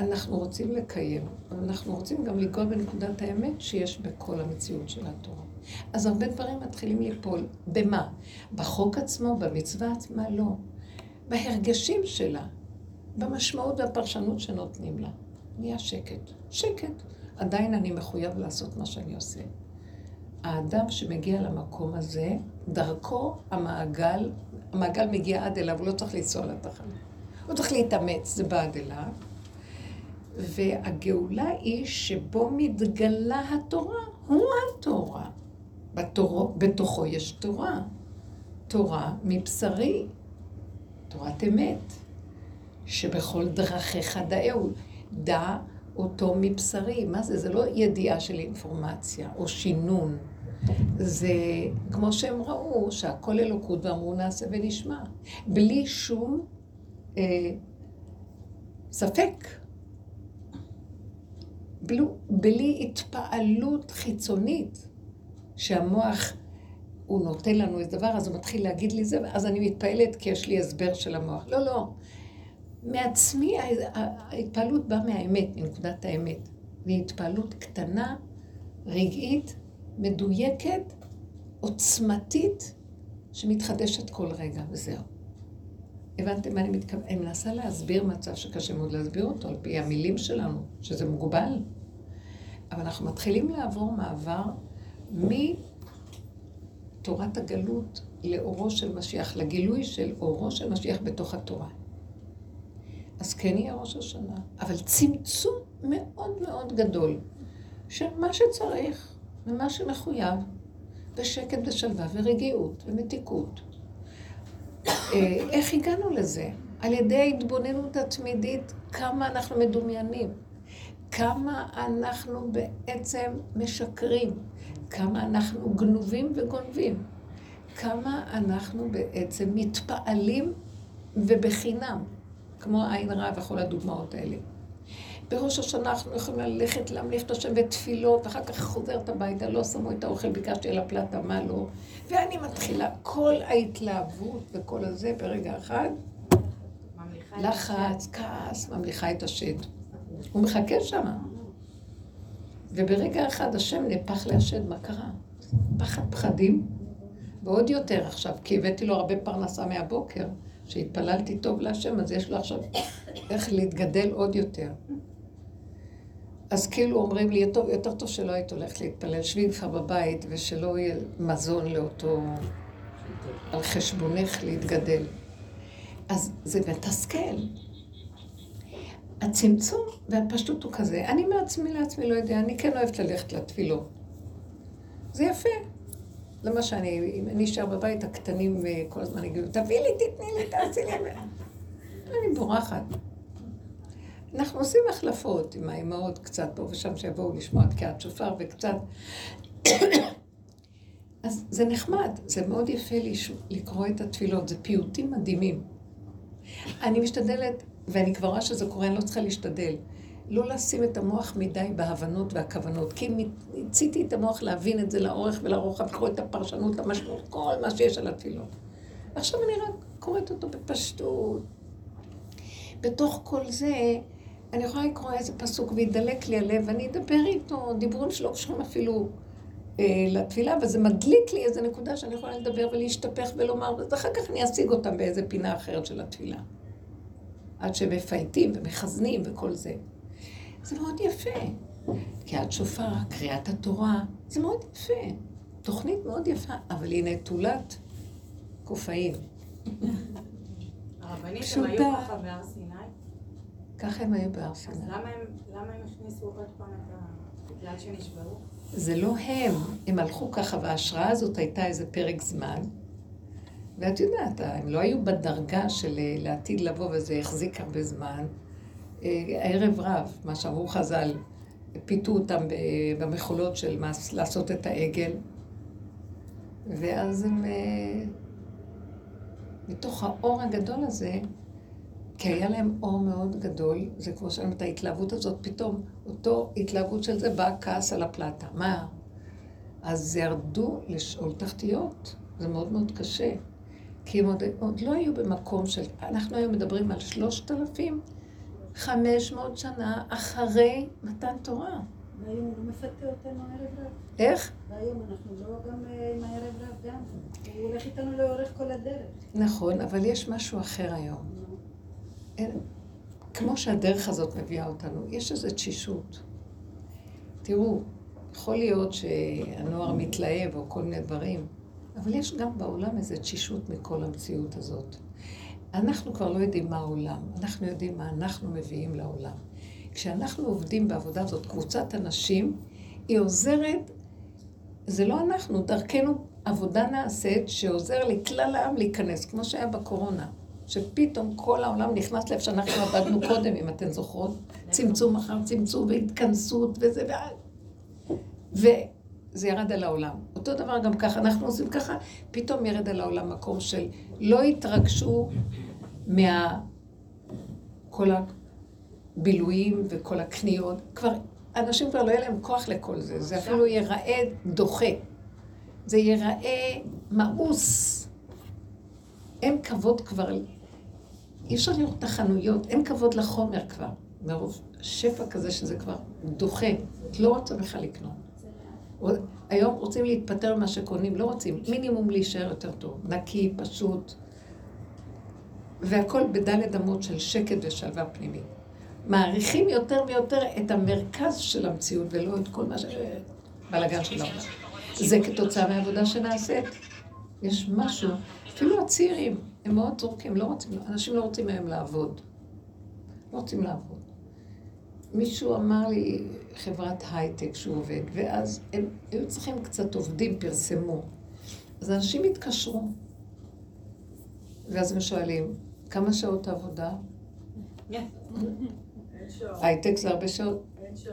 אנחנו רוצים לקיים, אבל אנחנו רוצים גם לגוע בנקודת האמת שיש בכל המציאות של התורה. אז הרבה דברים מתחילים ליפול. במה? בחוק עצמו, במצווה עצמה? לא. בהרגשים שלה, במשמעות והפרשנות שנותנים לה. נהיה שקט. שקט. עדיין אני מחויב לעשות מה שאני עושה. האדם שמגיע למקום הזה, דרכו המעגל, המעגל מגיע עד אליו, הוא לא צריך לנסוע לתחנה. הוא צריך להתאמץ, זה בא עד אליו. והגאולה היא שבו מתגלה התורה, הוא התורה. בתור, בתוכו יש תורה. תורה מבשרי, תורת אמת, שבכל דרכיך דאהו. דע אותו מבשרי. מה זה? זה לא ידיעה של אינפורמציה או שינון. זה כמו שהם ראו, שהכל אלוקות ואמרו נעשה ונשמע. בלי שום אה, ספק. בלי, בלי התפעלות חיצונית, שהמוח, הוא נותן לנו איזה דבר, אז הוא מתחיל להגיד לי זה, אז אני מתפעלת כי יש לי הסבר של המוח. לא, לא. מעצמי, ההתפעלות באה מהאמת, מנקודת האמת. והיא התפעלות קטנה, רגעית, מדויקת, עוצמתית, שמתחדשת כל רגע, וזהו. הבנתם מה אני מתכוונת? אני מנסה להסביר מצב שקשה מאוד להסביר אותו על פי המילים שלנו, שזה מוגבל. אבל אנחנו מתחילים לעבור מעבר מתורת הגלות לאורו של משיח, לגילוי של אורו של משיח בתוך התורה. אז כן יהיה ראש השנה, אבל צמצום מאוד מאוד גדול של מה שצריך ומה שמחויב, ושקט ושלווה ורגיעות ומתיקות. אה, איך הגענו לזה? על ידי ההתבוננות התמידית, כמה אנחנו מדומיינים, כמה אנחנו בעצם משקרים, כמה אנחנו גנובים וגונבים, כמה אנחנו בעצם מתפעלים ובחינם, כמו עין רע וכל הדוגמאות האלה. בראש השנה אנחנו יכולים ללכת להמליך את השם בתפילות, ואחר כך חוזרת הביתה, לא שמו את האוכל, ביקשתי על הפלטה, מה לא? ואני מתחילה, כל ההתלהבות וכל הזה ברגע אחד, לחץ, כעס, ממליכה את השד. הוא מחכה שם. וברגע אחד השם נהפך להשד, מה קרה? פחד פחדים, ועוד יותר עכשיו, כי הבאתי לו הרבה פרנסה מהבוקר, שהתפללתי טוב להשם, אז יש לו עכשיו איך להתגדל עוד יותר. אז כאילו אומרים לי, יותר, יותר טוב שלא היית הולכת להתפלל, שבי איתך בבית ושלא יהיה מזון לאותו, על חשבונך להתגדל. אז זה מתסכל. הצמצום והפשטות הוא כזה, אני מעצמי לעצמי לא יודע, אני כן אוהבת ללכת לתפילות. זה יפה. למה שאני, אם אני אשאר בבית, הקטנים אה, כל הזמן יגידו, תביאי לי, תתני לי, תעשי לי. אני בורחת. אנחנו עושים החלפות עם האימהות קצת פה ושם, שיבואו לשמוע תקיעת שופר וקצת. אז זה נחמד, זה מאוד יפה לקרוא את התפילות, זה פיוטים מדהימים. אני משתדלת, ואני כבר רואה שזה קורה, אני לא צריכה להשתדל, לא לשים את המוח מדי בהבנות והכוונות, כי מיציתי את המוח להבין את זה לאורך ולרוחב, לקרוא את הפרשנות, המשמעות, כל מה שיש על התפילות. עכשיו אני רק קוראת אותו בפשטות. בתוך כל זה, אני יכולה לקרוא איזה פסוק וידלק לי הלב, ואני אדבר איתו, דיבורים שלא קשורים אפילו אה, לתפילה, וזה מדליק לי איזה נקודה שאני יכולה לדבר ולהשתפך ולומר, ואחר כך אני אשיג אותם באיזה פינה אחרת של התפילה. עד שמפייטים ומחזנים וכל זה. זה מאוד יפה. קריאת שופר, קריאת התורה, זה מאוד יפה. תוכנית מאוד יפה, אבל היא נטולת קופאים. הרבנית, הם היו ככה בהר? ככה הם היו בהר סיני. אז למה הם הכניסו עוד פעם את ה... בגלל שנשברו? זה לא הם, הם הלכו ככה, וההשראה הזאת הייתה איזה פרק זמן. ואת יודעת, הם לא היו בדרגה של אה, לעתיד לבוא, וזה החזיק הרבה זמן. אה, ערב רב, מה שאמרו חז"ל, פיתו אותם במחולות של מס, לעשות את העגל. ואז הם, אה, מתוך האור הגדול הזה, כי היה להם אור מאוד גדול, זה כמו שאומרים את ההתלהבות הזאת, פתאום אותו התלהבות של זה בא כעס על הפלטה. מה? אז ירדו לשאול תחתיות, זה מאוד מאוד קשה. כי הם עוד, עוד לא היו במקום של... אנחנו היום מדברים על שלושת אלפים חמש מאות שנה אחרי מתן תורה. והיום הוא לא מפתה אותנו הערב רב. איך? והיום אנחנו לא גם אה, עם הערב רב גם. הוא הולך איתנו לאורך כל הדרך. נכון, אבל יש משהו אחר היום. אין, כמו שהדרך הזאת מביאה אותנו, יש איזו תשישות. תראו, יכול להיות שהנוער מתלהב או כל מיני דברים, אבל יש גם בעולם איזו תשישות מכל המציאות הזאת. אנחנו כבר לא יודעים מה העולם, אנחנו יודעים מה אנחנו מביאים לעולם. כשאנחנו עובדים בעבודה הזאת, קבוצת אנשים, היא עוזרת, זה לא אנחנו, דרכנו עבודה נעשית שעוזר לכלל העם להיכנס, כמו שהיה בקורונה. שפתאום כל העולם נכנס לאיפה שאנחנו עבדנו קודם, אם אתן זוכרות, צמצום אחר צמצום והתכנסות וזה, וה- וזה ירד על העולם. אותו דבר גם ככה, אנחנו עושים ככה, פתאום ירד על העולם מקום של לא התרגשו מה... כל הבילויים וכל הקניות, כבר, אנשים כבר לא יהיה להם כוח לכל זה, זה אפילו ייראה דוחה. זה ייראה מאוס. אין כבוד כבר, אי אפשר לראות את החנויות, אין כבוד לחומר כבר. מרוב שפע כזה שזה כבר דוחה. את לא רוצה בכלל לקנות. היום רוצים להתפטר ממה שקונים, לא רוצים. מינימום להישאר יותר טוב. נקי, פשוט. והכל בדלת אמות של שקט ושלווה פנימית. מעריכים יותר ויותר את המרכז של המציאות ולא את כל מה ש... בלאגן של העולם. זה כתוצאה מהעבודה שנעשית. יש משהו, אפילו הצעירים, הם מאוד זורקים, לא רוצים, אנשים לא רוצים מהם לעבוד. לא רוצים לעבוד. מישהו אמר לי, חברת הייטק שהוא עובד, ואז הם היו צריכים קצת עובדים, פרסמו. אז אנשים התקשרו, ואז הם שואלים, כמה שעות עבודה? הייטק זה הרבה שעות.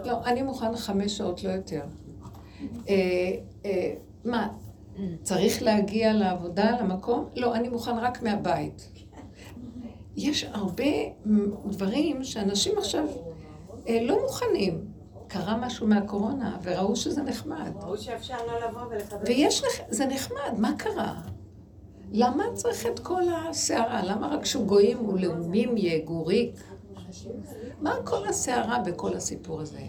לא, אני מוכן חמש שעות, לא יותר. אה, אה, מה, צריך להגיע לעבודה, למקום? לא, אני מוכן רק מהבית. יש הרבה דברים שאנשים עכשיו אה, לא מוכנים. קרה משהו מהקורונה, וראו שזה נחמד. ראו שאפשר לא לבוא ולקבל... ויש, נח- זה נחמד, מה קרה? למה צריך את כל הסערה? למה רק שוגויים ולאומים יגורי? מה כל הסערה בכל הסיפור הזה?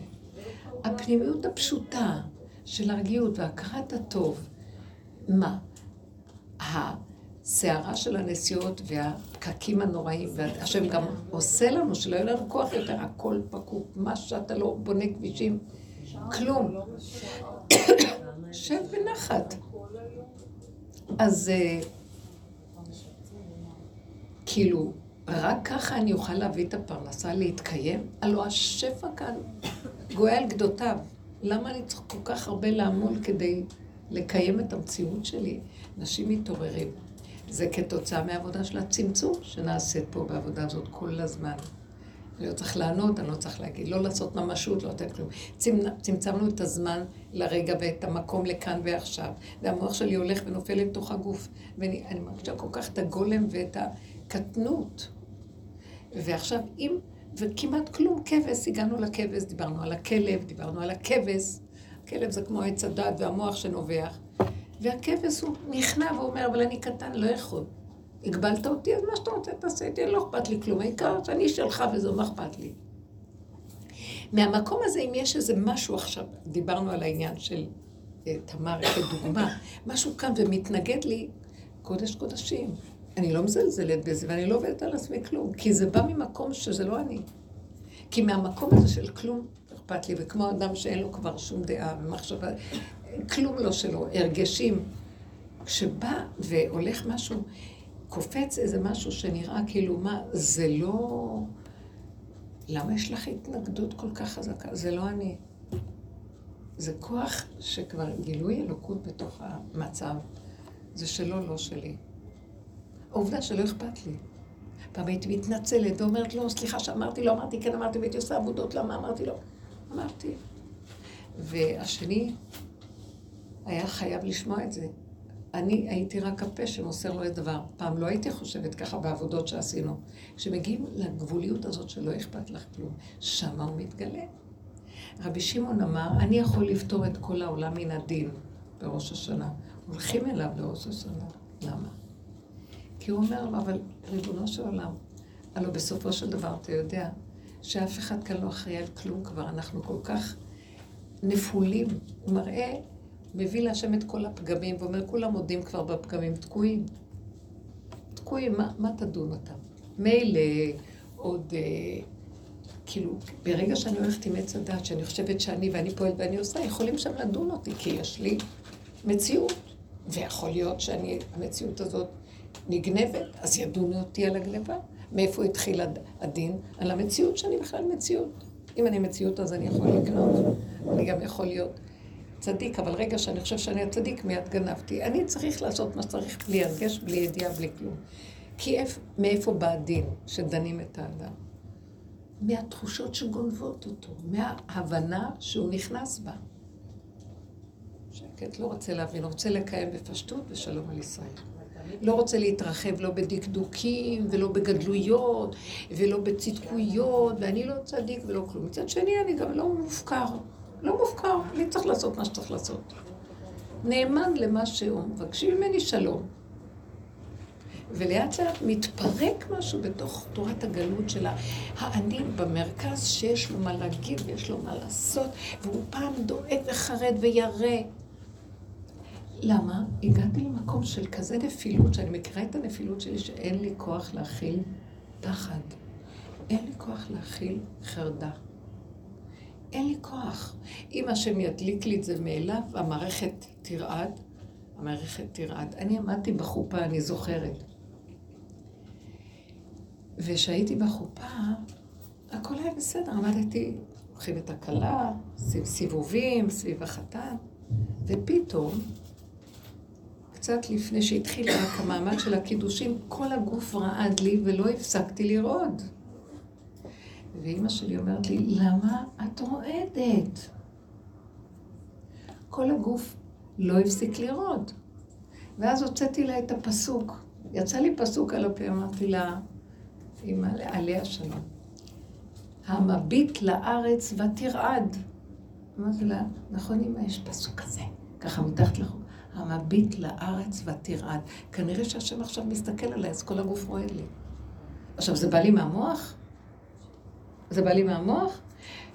הפנימיות הפשוטה של הרגיעות והכרת הטוב. מה? הסערה של הנסיעות והפקקים הנוראים, והשם גם עושה לנו שלא יהיה לנו כוח יותר, הכל פקוק, מה שאתה לא בונה כבישים, כלום. שב בנחת. אז אה, כאילו, רק ככה אני אוכל להביא את הפרנסה להתקיים? הלוא השפע כאן גואה על גדותיו. למה אני צריך כל כך הרבה לעמול כדי לקיים את המציאות שלי? אנשים מתעוררים. זה כתוצאה מהעבודה של הצמצום שנעשית פה בעבודה הזאת כל הזמן. אני לא צריך לענות, אני לא צריך להגיד, לא לעשות ממשות, לא לתת כלום. צמ- צמצמנו את הזמן לרגע ואת המקום לכאן ועכשיו. והמוח שלי הולך ונופל לתוך הגוף. ואני אני מרגישה כל כך את הגולם ואת הקטנות. ועכשיו, אם, וכמעט כלום כבש, הגענו לכבש, דיברנו על הכלב, דיברנו על הכבש. הכלב זה כמו עץ הדת והמוח שנובח. והכבש הוא נכנע ואומר, אבל אני קטן, לא יכול. הגבלת אותי, אז מה שאתה רוצה תעשה איתי, לא אכפת לי כלום. העיקר שאני שלך וזהו, מה אכפת לי? מהמקום הזה, אם יש איזה משהו עכשיו, דיברנו על העניין של אה, תמר כדוגמה, משהו קם ומתנגד לי, קודש קודשים. אני לא מזלזלת בזה ואני לא עובדת על עצמי כלום, כי זה בא ממקום שזה לא אני. כי מהמקום הזה של כלום אכפת לי, וכמו אדם שאין לו כבר שום דעה ומחשבה, כלום לא שלו, הרגשים. כשבא והולך משהו, קופץ איזה משהו שנראה כאילו מה, זה לא... למה יש לך התנגדות כל כך חזקה? זה לא אני. זה כוח שכבר גילוי אלוקות בתוך המצב. זה שלו, לא שלי. העובדה שלא אכפת לי. פעם הייתי מתנצלת ואומרת, לא, סליחה שאמרתי, לא אמרתי, כן אמרתי, והייתי עושה עבודות, למה אמרתי לא? אמרתי. והשני היה חייב לשמוע את זה. אני הייתי רק הפה שמוסר לו את דבר. פעם לא הייתי חושבת ככה בעבודות שעשינו. כשמגיעים לגבוליות הזאת שלא אכפת לך כלום, שמה הוא מתגלה. רבי שמעון אמר, אני יכול לפתור את כל העולם מן הדין בראש השנה. הולכים אליו לראש השנה. למה? כי הוא אומר לו, אבל ריבונו של עולם, הלוא בסופו של דבר אתה יודע שאף אחד כאן לא אחראי על כלום כבר, אנחנו כל כך נפולים. הוא מראה, מביא להשם את כל הפגמים, ואומר, כולם מודים כבר בפגמים, תקועים. תקועים, מה, מה תדון אותם? מילא עוד, אה, כאילו, ברגע שאני הולכת עם עץ הדת, שאני חושבת שאני ואני פועלת ואני עושה, יכולים שם לדון אותי, כי יש לי מציאות. ויכול להיות שאני, המציאות הזאת נגנבת, אז ידונו אותי על הגניבה. מאיפה התחיל הד- הדין? על המציאות שאני בכלל מציאות. אם אני מציאות אז אני יכול לגנוב, אני גם יכול להיות צדיק, אבל רגע שאני חושב שאני הצדיק, מיד גנבתי. אני צריך לעשות מה שצריך בלי הרגש, בלי ידיעה, בלי כלום. כי איפ, מאיפה בא הדין שדנים את האדם? מהתחושות שגונבות אותו, מההבנה שהוא נכנס בה. שקט, לא רוצה להבין, רוצה לקיים בפשטות ושלום על ישראל. לא רוצה להתרחב לא בדקדוקים ולא בגדלויות ולא בצדקויות, ואני לא צדיק ולא כלום. מצד שני, אני גם לא מופקר. לא מופקר, אני צריך לעשות מה שצריך לעשות. נאמן למה שהוא, מבקשים ממני שלום. ולאט לאט מתפרק משהו בתוך תורת הגלות של האני במרכז שיש לו מה להגיד ויש לו מה לעשות, והוא פעם דואג וחרד וירא. למה? הגעתי למקום של כזה נפילות, שאני מכירה את הנפילות שלי, שאין לי כוח להכיל פחד. אין לי כוח להכיל חרדה. אין לי כוח. אם השם ידליק לי את זה מאליו, המערכת תרעד, המערכת תרעד. אני עמדתי בחופה, אני זוכרת. וכשהייתי בחופה, הכל היה בסדר, עמדתי, לוקחים את הכלה, סיבובים, סביב החתן, ופתאום, קצת לפני שהתחיל רק המעמד של הקידושים, כל הגוף רעד לי ולא הפסקתי לרעוד. ואימא שלי אומרת לי, למה את רועדת? כל הגוף לא הפסיק לרעוד. ואז הוצאתי לה את הפסוק. יצא לי פסוק על הפה, אמרתי לה, אמא, עליה שלום. המביט לארץ ותרעד. אמרתי לה, נכון אמא, יש פסוק כזה, ככה מתחת לחוק. המביט לארץ ותרעד. כנראה שהשם עכשיו מסתכל עליי, אז כל הגוף רועד לי. עכשיו, זה בא לי מהמוח? זה בא לי מהמוח?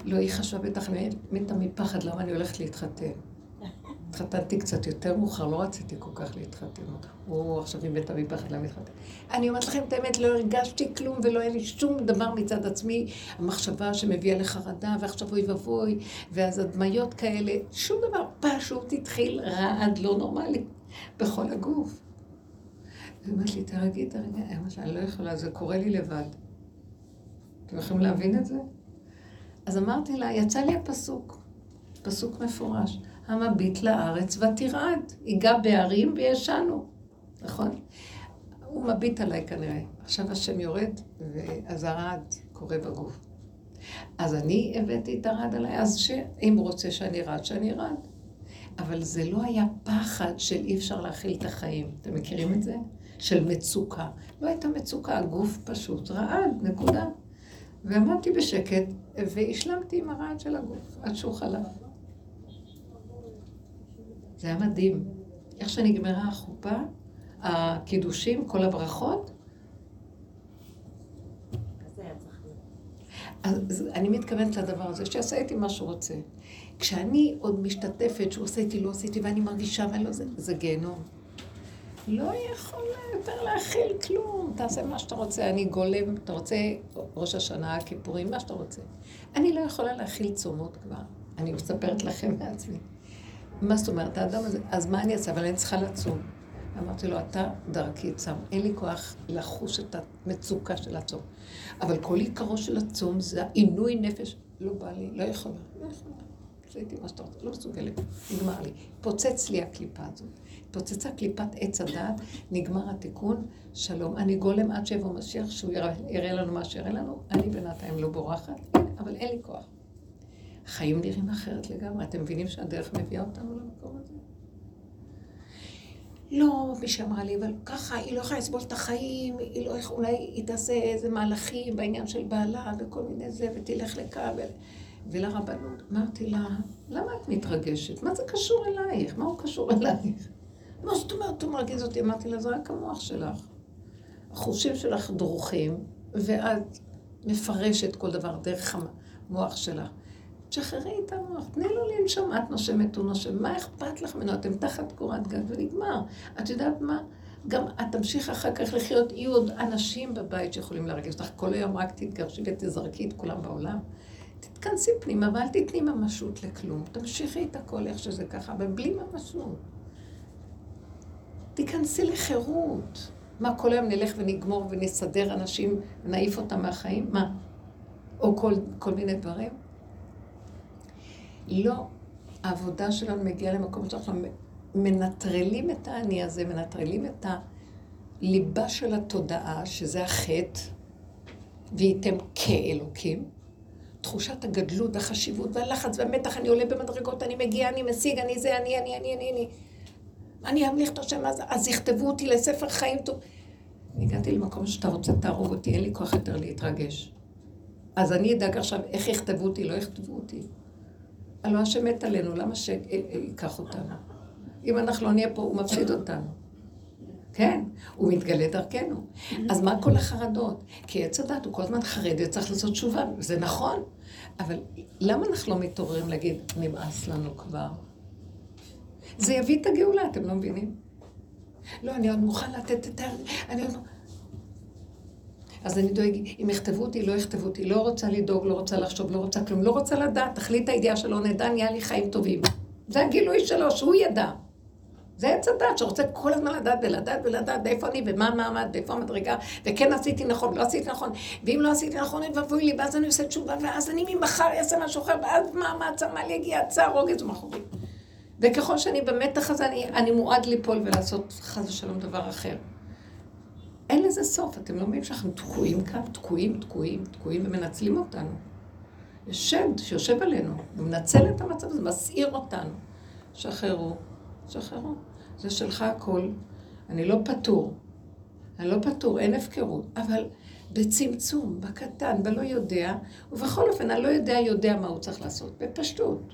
לא, היא חשבה בטח, מתה מפחד, למה אני הולכת להתחתן? התחתנתי קצת יותר מאוחר, לא רציתי כל כך להתחתן. הוא עכשיו היא מתה מפחד למה להתחתן. אני אומרת לכם את האמת, לא הרגשתי כלום ולא היה לי שום דבר מצד עצמי. המחשבה שמביאה לחרדה, ועכשיו אוי ואבוי, ואז הדמיות כאלה, שום דבר, פשוט התחיל רעד לא נורמלי בכל הגוף. היא אומרת לי, תרגי, תרגי, אני לא יכולה, זה קורה לי לבד. אתם יכולים להבין את זה? אז אמרתי לה, יצא לי הפסוק, פסוק מפורש, המביט לארץ ותרעד, ייגע בהרים וישנו, נכון? הוא מביט עליי כנראה. עכשיו השם יורד, ואז הרעד קורה בגוף. אז אני הבאתי את הרעד עליי, אז שאם רוצה שאני רעד, שאני רעד. אבל זה לא היה פחד של אי אפשר להכיל את החיים. אתם מכירים את זה? של מצוקה. לא הייתה מצוקה, הגוף פשוט רעד, נקודה. ועמדתי בשקט, והשלמתי עם הרעד של הגוף, עד שהוא חלף. זה היה מדהים. איך שנגמרה החופה, הקידושים, כל הברכות. אז אני מתכוונת לדבר הזה, שיעשה איתי מה שהוא רוצה. כשאני עוד משתתפת, שהוא עושה איתי, לא עשיתי, ואני מרגישה, ואני לא זה, זה גיהנום. לא יכולה יותר להכיל כלום. תעשה מה שאתה רוצה, אני גולם, אתה רוצה ראש השנה, הכיפורים, מה שאתה רוצה. אני לא יכולה להכיל צומות כבר. אני מספרת לכם מעצמי. מה זאת אומרת, האדם הזה, אז מה אני אעשה? אבל אני צריכה לצום. אמרתי לו, אתה דרכי צם, אין לי כוח לחוש את המצוקה של הצום. אבל כל עיקרו של הצום זה העינוי נפש. לא בא לי, לא יכולה, לא יכולה. מה שאתה רוצה, לא מסוגלת, נגמר לי. פוצץ לי הקליפה הזאת. פוצצה קליפת עץ הדעת, נגמר התיקון, שלום. אני גולם עד שיבוא משיח, שהוא יראה לנו מה שיראה לנו, אני בינתיים לא בורחת, אבל אין לי כוח. החיים נראים אחרת לגמרי. אתם מבינים שהדרך מביאה אותנו למקום הזה? לא, מי שאמרה לי, אבל ככה, היא לא יכולה לסבול את החיים, היא לא יכולה, אולי היא תעשה איזה מהלכים בעניין של בעלה וכל מיני זה, ותלך ו... ולרבנות. אמרתי לה, למה את מתרגשת? מה זה קשור אלייך? מה הוא קשור אלייך? מה זאת אומרת, הוא מרגיז אותי? אמרתי לה, זה רק המוח שלך. החושים שלך דרוכים, ואת מפרשת כל דבר דרך המוח שלך. תשחררי את המוח, תני לו לנשום, את נושמת, הוא נושם, מה אכפת לך ממנו? אתם תחת קורת גג ונגמר. את יודעת מה? גם את תמשיך אחר כך לחיות, יהיו עוד אנשים בבית שיכולים להרגיש אותך. כל היום רק תתגרשי ותזרקי את כולם בעולם. תתכנסי פנימה ואל תתני ממשות לכלום. תמשיכי את הכל איך שזה ככה, אבל בלי ממשות. תיכנסי לחירות. מה, כל היום נלך ונגמור ונסדר אנשים, ונעיף אותם מהחיים? מה? או כל, כל מיני דברים? לא. העבודה שלנו מגיעה למקום שאנחנו מנטרלים את האני הזה, מנטרלים את ליבה של התודעה, שזה החטא, והייתם כאלוקים, תחושת הגדלות, החשיבות והלחץ והמתח, אני עולה במדרגות, אני מגיע, אני משיג, אני זה, אני, אני, אני, אני, אני. אני אמליך את השם, אז, אז יכתבו אותי לספר חיים טוב. הגעתי למקום שאתה רוצה, תהרוג אותי, אין לי כוח יותר להתרגש. אז אני אדאג עכשיו איך יכתבו אותי, לא יכתבו אותי. הלוא השם מת עלינו, למה שייקח אותנו? אם אנחנו לא נהיה פה, הוא מפסיד אותנו. כן, הוא מתגלה דרכנו. אז מה כל החרדות? כי עץ הדת הוא כל הזמן חרד וצריך לעשות תשובה, זה נכון. אבל למה אנחנו לא מתעוררים להגיד, נמאס לנו כבר? זה יביא את הגאולה, אתם לא מבינים? לא, אני עוד מוכן לתת את ה... אני עוד... אז אני דואג, אם יכתבו אותי, לא יכתבו אותי, לא רוצה לדאוג, לא רוצה לחשוב, לא רוצה כלום, לא רוצה לדעת, תכלית הידיעה שלא נדע, נהיה לי חיים טובים. זה הגילוי שלו, שהוא ידע. זה עץ הדת שרוצה כל הזמן לדעת ולדעת ולדעת איפה אני ומה המעמד ואיפה המדרגה וכן עשיתי נכון ולא עשיתי נכון ואם לא עשיתי נכון אוי ואבוי לי ואז אני עושה תשובה ואז אני ממחר אעשה משהו אחר ואז מה לי יגיע צער רוגז ומחורי וככל שאני במתח הזה אני, אני מועד ליפול ולעשות חס ושלום דבר אחר אין לזה סוף, אתם לא מבינים שאנחנו תקועים כאן, תקועים, תקועים, תקועים ומנצלים אותנו. יש שד שיושב עלינו, ומנצל את המצב הזה, מסעיר אותנו. שחררו, שחררו. זה שלך הכל. אני לא פטור. אני לא פטור, אין הפקרות. אבל בצמצום, בקטן, בלא יודע, ובכל אופן, אני לא יודע, יודע מה הוא צריך לעשות. בפשטות.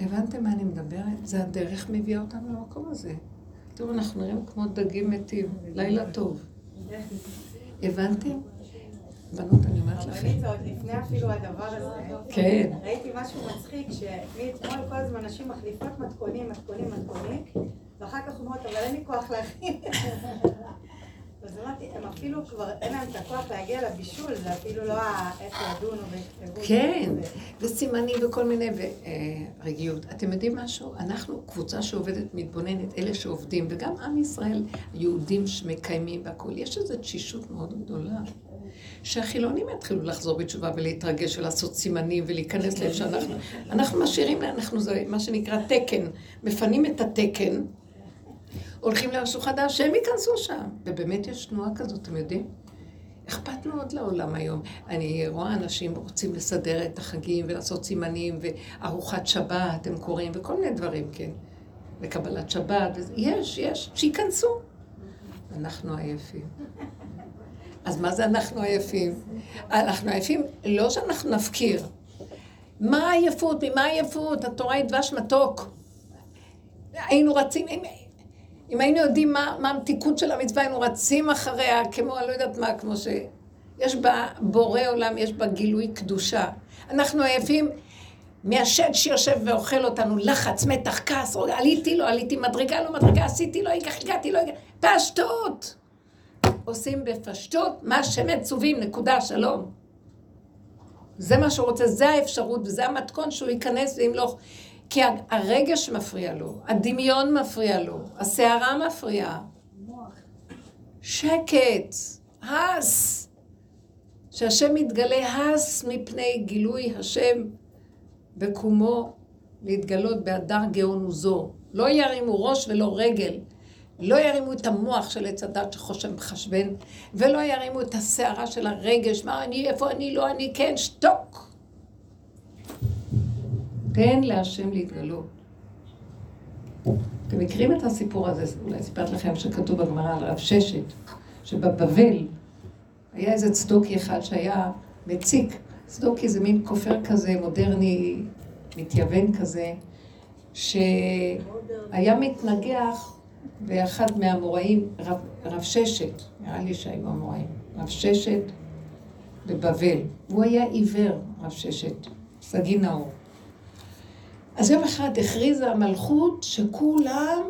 הבנתם מה אני מדברת? זה הדרך מביאה אותנו למקום הזה. תראו, אנחנו נראים כמו דגים מתים. לילה טוב. הבנתם? בנות, אני אומרת לכם. עוד לפני אפילו הדבר הזה, כן. ראיתי משהו מצחיק, שמאתמול כל הזמן נשים מחליפות מתכונים, מתכונים, מתכונים, ואחר כך אומרות, אבל אין לי כוח להכין. אז אמרתי, הם אפילו כבר אין להם את הכוח להגיע לבישול, זה אפילו לא איך ידונו ויכתבו. כן, וסימנים וכל מיני, ורגיעות. אתם יודעים משהו? אנחנו קבוצה שעובדת, מתבוננת, אלה שעובדים, וגם עם ישראל, יהודים שמקיימים והכול. יש איזו תשישות מאוד גדולה. שהחילונים יתחילו לחזור בתשובה ולהתרגש ולעשות סימנים ולהיכנס לאיפה שאנחנו... אנחנו משאירים, אנחנו זה מה שנקרא תקן, מפנים את התקן, הולכים למשהו חדש, שהם ייכנסו שם. ובאמת יש תנועה כזאת, אתם יודעים? אכפת מאוד לעולם היום. אני רואה אנשים רוצים לסדר את החגים ולעשות סימנים וארוחת שבת, הם קוראים, וכל מיני דברים, כן. וקבלת שבת, יש, יש, שייכנסו. אנחנו עייפים. אז מה זה אנחנו עייפים? אנחנו עייפים, לא שאנחנו נפקיר. מה העייפות? ממה העייפות? התורה היא דבש מתוק. היינו רצים, אם, היינו יודעים מה, מה המתיקות של המצווה, היינו רצים אחריה, כמו, אני לא יודעת מה, כמו ש... יש בה בורא עולם, יש בה גילוי קדושה. אנחנו עייפים מהשד שיושב ואוכל אותנו, לחץ, מתח, כעס, עליתי, לא עליתי, מדרגה, לא מדרגה, עשיתי, לא הגעתי, לא הגעתי, פשטות. עושים בפשטות מה שמצווים, נקודה, שלום. זה מה שהוא רוצה, זה האפשרות וזה המתכון שהוא ייכנס ואם לא... כי הרגש מפריע לו, הדמיון מפריע לו, הסערה מפריעה. שקט, הס. שהשם מתגלה הס מפני גילוי השם בקומו להתגלות בהדר גאון וזו. לא ירימו ראש ולא רגל. לא ירימו את המוח של עץ הדת שחושב מחשבן, ולא ירימו את הסערה של הרגש, מה אני, איפה אני, לא אני, כן, שתוק. תן להשם להתגלות. אתם מכירים את הסיפור הזה, אולי סיפרת לכם שכתוב בגמרא על רב ששת, שבבבל היה איזה צדוקי אחד שהיה מציק. צדוקי זה מין כופר כזה, מודרני, מתייוון כזה, שהיה מתנגח ואחד מהאמוראים, רב, רב ששת, נראה לי שהיו אמוראים, רב ששת בבבל. הוא היה עיוור, רב ששת, סגי נאור. אז יום אחד הכריזה המלכות שכולם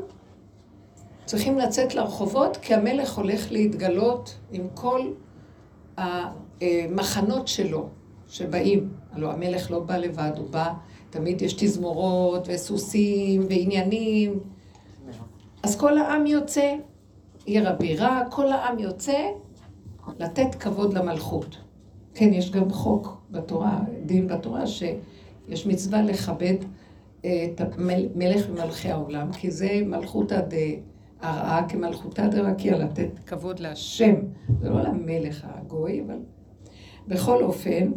צריכים לצאת לרחובות, כי המלך הולך להתגלות עם כל המחנות שלו שבאים. הלוא המלך לא בא לבד, הוא בא, תמיד יש תזמורות וסוסים ועניינים. אז כל העם יוצא, עיר הבירה, כל העם יוצא לתת כבוד למלכות. כן, יש גם חוק בתורה, דין בתורה, שיש מצווה לכבד את המלך ומלכי העולם, כי זה מלכות עד, הרעה כמלכותא דרקיע, לתת כבוד להשם, זה לא למלך הגוי, אבל בכל אופן,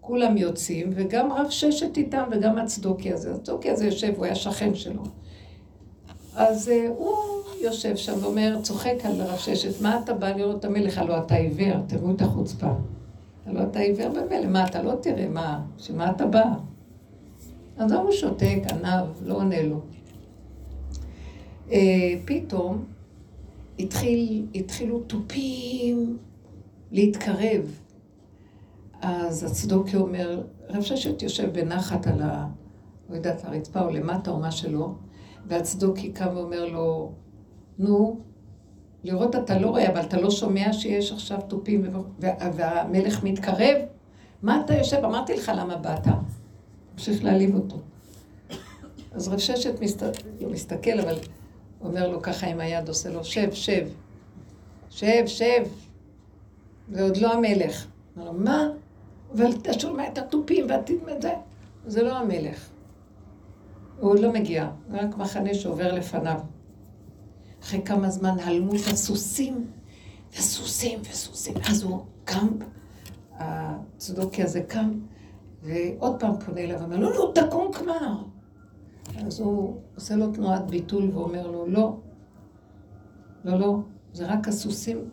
כולם יוצאים, וגם רב ששת איתם, וגם הצדוקי הזה. הצדוקי הזה יושב, הוא היה שכן שלו. אז uh, הוא יושב שם ואומר, צוחק על רב ששת, מה אתה בא לראות את המלך? הלוא אתה עיוור, תראו את החוצפה. הלוא אתה עיוור במילא, מה אתה לא תראה, מה, שמה אתה בא? אז הוא שותק, עניו, לא עונה לו. Uh, פתאום התחיל, התחילו תופים להתקרב. אז הצדוקי אומר, רב ששת יושב בנחת על ה... לא יודעת, הרצפה או למטה או מה שלא, והצדוקי קם ואומר לו, נו, לראות אתה לא רואה, אבל אתה לא שומע שיש עכשיו תופים והמלך מתקרב? מה אתה יושב? אמרתי לך למה באת. המשיך להעליב אותו. אז רב ששת מסת... לא מסתכל, אבל אומר לו ככה עם היד, עושה לו, שב, שב, שב, שב. זה עוד לא המלך. אומר לו, מה? אבל אתה שומע את התופים ואת זה. זה לא המלך. הוא עוד לא מגיע, זה רק מחנה שעובר לפניו. אחרי כמה זמן הלמו את הסוסים, וסוסים וסוסים. אז הוא קם, הצדוקי הזה קם, ועוד פעם פונה אליו ואומר לו, לא, תקום כבר. אז הוא עושה לו תנועת ביטול ואומר לו, לא, לא, לא, זה רק הסוסים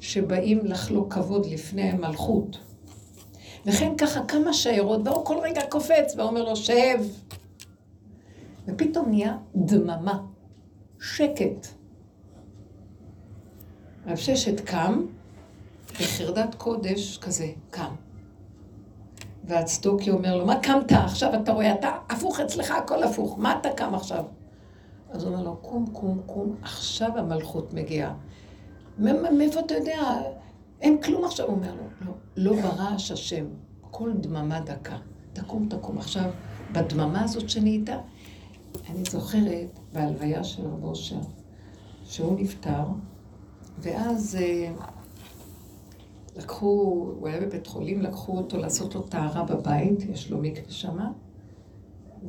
שבאים לחלוק כבוד לפני המלכות. וכן ככה כמה שיירות, והוא כל רגע קופץ ואומר לו, שב. ופתאום נהיה דממה, שקט. רב ששת קם, בחרדת קודש כזה, קם. והצדוקי אומר לו, מה קמת עכשיו? אתה רואה, אתה הפוך אצלך, הכל הפוך, מה אתה קם עכשיו? אז הוא אומר לו, קום, קום, קום, עכשיו המלכות מגיעה. מאיפה אתה יודע? אין כלום עכשיו, הוא אומר לו, לא, לא ברעש השם, כל דממה דקה. תקום, תקום. עכשיו, בדממה הזאת שנהייתה, אני זוכרת בהלוויה של רב אושר, שהוא נפטר, ואז אה, לקחו, הוא היה בבית חולים, לקחו אותו לעשות לו טהרה בבית, יש לו מקווה שמה,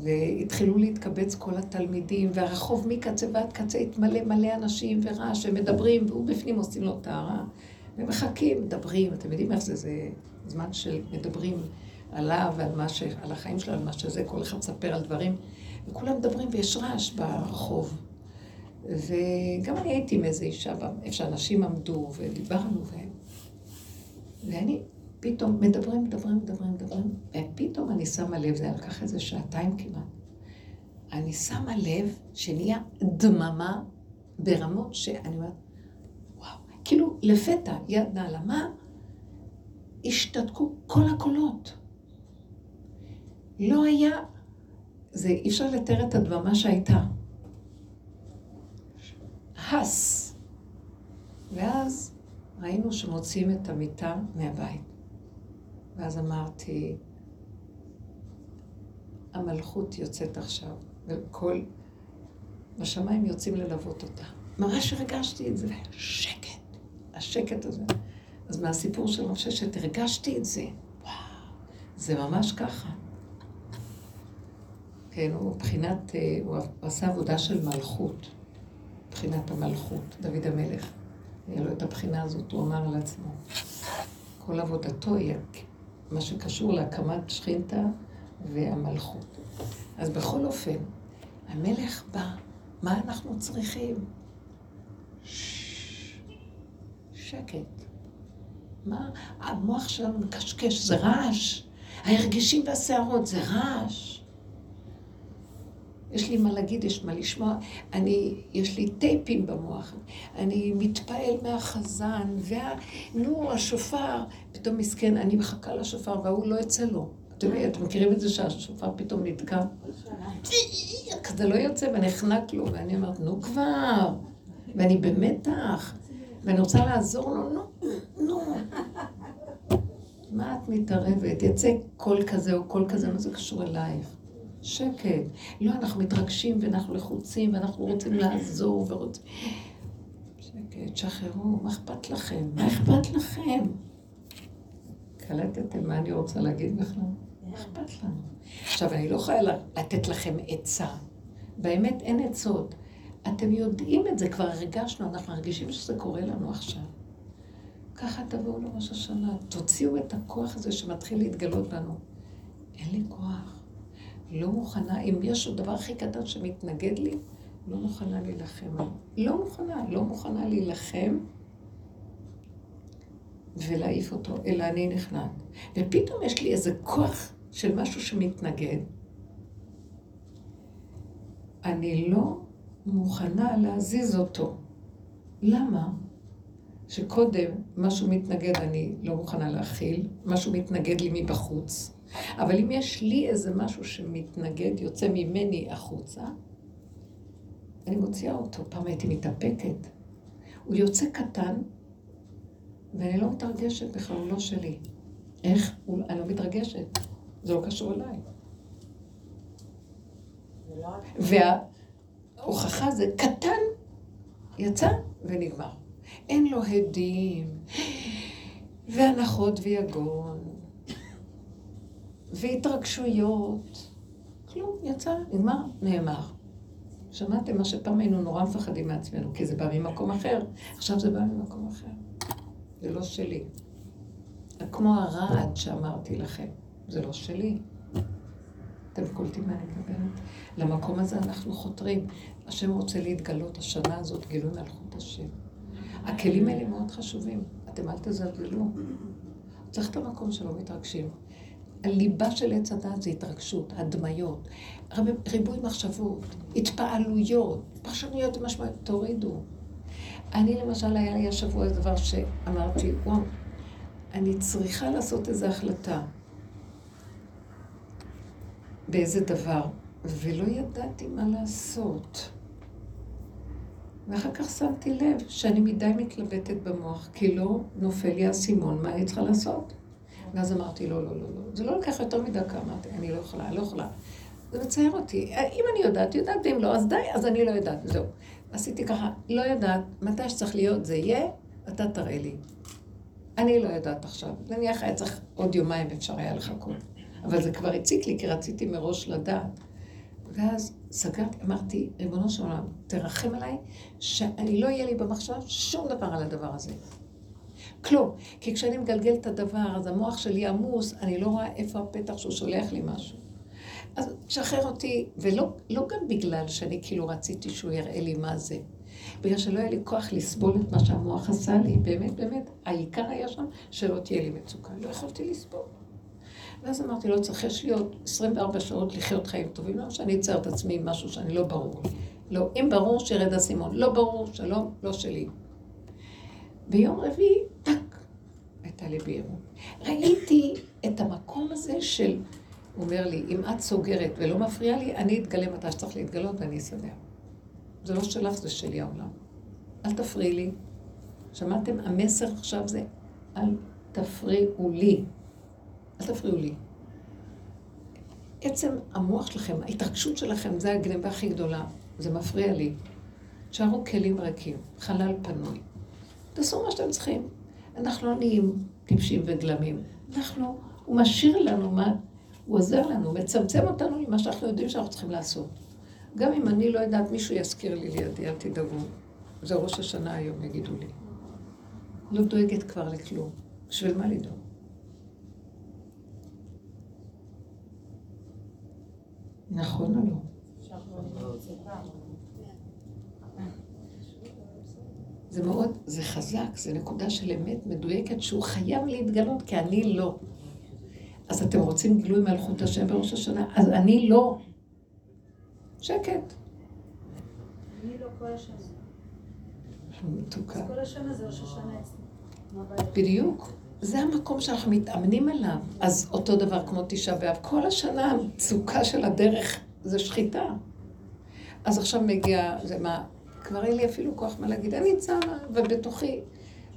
והתחילו להתקבץ כל התלמידים, והרחוב מקצה ועד קצה התמלא מלא אנשים ורעש, ומדברים, והוא בפנים עושים לו טהרה. ומחכים, מדברים, אתם יודעים איך זה, זה זמן של מדברים עליו ועל מה ש... על החיים שלו, על מה שזה, כל אחד מספר על דברים, וכולם מדברים ויש רעש ברחוב. וגם אני הייתי עם איזו אישה, איפה שאנשים עמדו ודיברנו, ו... ואני פתאום מדברים, מדברים, מדברים, מדברים, ופתאום אני שמה לב, זה היה לקח איזה שעתיים כמעט, אני שמה לב שנהיה דממה ברמות שאני אומרת, כאילו לפתע, יד נעלמה, השתתקו כל הקולות. לא היה, זה אי אפשר לתאר את הדממה שהייתה. הס. ואז ראינו שמוציאים את המיטה מהבית. ואז אמרתי, המלכות יוצאת עכשיו, וכל... בשמיים יוצאים ללוות אותה. ממש הרגשתי את זה, שקט. השקט הזה. אז מהסיפור של רב ששת הרגשתי את זה. וואו, זה ממש ככה. כן, הוא מבחינת, אה, הוא עשה עבודה של מלכות, מבחינת המלכות, דוד המלך. היה לו את הבחינה הזאת, הוא אמר על עצמו. כל עבודתו היא מה שקשור להקמת שכינתה והמלכות. אז בכל אופן, המלך בא, מה אנחנו צריכים? שקט. מה? המוח שלנו מקשקש, זה רעש. ההרגשים והשערות זה רעש. יש לי מה להגיד, יש מה לשמוע. אני, יש לי טייפים במוח. אני מתפעל מהחזן, וה... נו, השופר, פתאום מסכן, אני מחכה לשופר, וההוא לא יוצא לו. אתם, אתם מכירים את זה שהשופר פתאום נתקע? כזה לא יוצא ונחנק לו, ואני אומרת, נו כבר, ואני במתח. ואני רוצה לעזור לו, נו, נו. מה את מתערבת? יצא קול כזה או קול כזה, מה זה קשור אלייך? שקט. לא, אנחנו מתרגשים ואנחנו לחוצים ואנחנו רוצים לעזור ורוצים... שקט, שחררו, מה אכפת לכם? מה אכפת לכם? קלטתם מה אני רוצה להגיד בכלל? מה אכפת לנו? עכשיו, אני לא יכולה לתת לכם עצה. באמת אין עצות. אתם יודעים את זה, כבר הרגשנו, אנחנו מרגישים שזה קורה לנו עכשיו. ככה תבואו לראש השנה, תוציאו את הכוח הזה שמתחיל להתגלות בנו. אין לי כוח. לא מוכנה, אם יש עוד דבר הכי קטן שמתנגד לי, לא מוכנה להילחם. לא מוכנה, לא מוכנה להילחם ולהעיף אותו, אלא אני נכנעת. ופתאום יש לי איזה כוח של משהו שמתנגד. אני לא מוכנה להזיז אותו. למה? שקודם משהו מתנגד אני לא מוכנה להכיל, משהו מתנגד לי מבחוץ. אבל אם יש לי איזה משהו שמתנגד, יוצא ממני החוצה, אני מוציאה אותו. פעם הייתי מתאפקת. הוא יוצא קטן, ואני לא מתרגשת בכלל, הוא לא שלי. איך? אני לא מתרגשת. זה לא קשור אליי. וההוכחה זה קטן, יצא ונגמר. אין לו הדים, והנחות ויגון, והתרגשויות. כלום, יצא, נגמר, נאמר. שמעתם מה שפעם היינו נורא מפחדים מעצמנו, כי זה בא ממקום אחר, עכשיו זה בא ממקום אחר. זה לא שלי. כמו הרעד שאמרתי לכם, זה לא שלי. אתם קולטים מה אני מדברת? למקום הזה אנחנו חותרים. השם רוצה להתגלות, השנה הזאת גילוי מלכות השם. הכלים האלה מאוד חשובים, אתם אל תזלזלו. צריך את המקום שלא מתרגשים. הליבה של עץ הדת זה התרגשות, הדמיות, ריבוי מחשבות, התפעלויות, פרשנויות ומשמעויות, תורידו. אני למשל, היה לי השבוע איזה דבר שאמרתי, וואו, אני צריכה לעשות איזו החלטה באיזה דבר, ולא ידעתי מה לעשות. ואחר כך שמתי לב שאני מדי מתלבטת במוח, כי לא נופל לי האסימון, מה אני צריכה לעשות? ואז אמרתי, לא, לא, לא, לא. זה לא לקח יותר מדקה, אמרתי, אני לא יכולה, לא יכולה. זה מצער אותי. אם אני יודעת, יודעת, ואם לא, אז די, אז אני לא יודעת, זהו. עשיתי ככה, לא יודעת, מתי שצריך להיות זה יהיה, אתה תראה לי. אני לא יודעת עכשיו. נניח היה צריך עוד יומיים אפשר היה לחכות. אבל זה כבר הציק לי, כי רציתי מראש לדעת. ואז סגרתי, אמרתי, ריבונו של עולם, תרחם עליי, שאני לא יהיה לי במחשב שום דבר על הדבר הזה. כלום. כי כשאני מגלגל את הדבר, אז המוח שלי עמוס, אני לא רואה איפה הפתח שהוא שולח לי משהו. אז תשחרר אותי, ולא לא גם בגלל שאני כאילו רציתי שהוא יראה לי מה זה. בגלל שלא היה לי כוח לסבול את מה שהמוח עשה לי, באמת, באמת, העיקר היה שם שלא תהיה לי מצוקה. לא יכולתי לסבול. ואז אמרתי לו, צריך יש לי עוד 24 שעות לחיות חיים טובים, לא שאני אצייר את עצמי עם משהו שאני לא ברור. לא, אם ברור, שירד אסימון. לא ברור, שלום, לא שלי. ביום רביעי, טאק, הייתה לי בהירות. ראיתי את המקום הזה של, הוא אומר לי, אם את סוגרת ולא מפריעה לי, אני אתגלה מתי שצריך להתגלות ואני אסדר. זה לא שלך, זה שלי העולם. אל תפריעי לי. שמעתם? המסר עכשיו זה, אל תפריעו לי. אל תפריעו לי. עצם המוח שלכם, ההתרגשות שלכם, זה הגניבה הכי גדולה. זה מפריע לי. תשארו כלים ריקים, חלל פנוי. תעשו מה שאתם צריכים. אנחנו לא נהיים טיפשים וגלמים. אנחנו, הוא משאיר לנו מה, הוא עוזר לנו, מצמצם אותנו למה שאנחנו יודעים שאנחנו צריכים לעשות. גם אם אני לא יודעת, מישהו יזכיר לי לידי, אל תדאגו. זה ראש השנה היום, יגידו לי. לא דואגת כבר לכלום. בשביל מה לדאוג? נכון או לא? זה מאוד, זה חזק, זה נקודה של אמת מדויקת שהוא חייב להתגלות, כי אני לא. אז אתם רוצים גילוי מלכות השם בראש השנה? אז אני לא. שקט. אני לא כל השנה. מתוקה. כל השנה זה ראש השנה אצלי. בדיוק. זה המקום שאנחנו מתאמנים עליו. אז אותו דבר כמו תשעה באב. כל השנה המצוקה של הדרך זה שחיטה. אז עכשיו מגיע, זה מה, כבר אין לי אפילו כוח מה להגיד, אני צער, ובתוכי,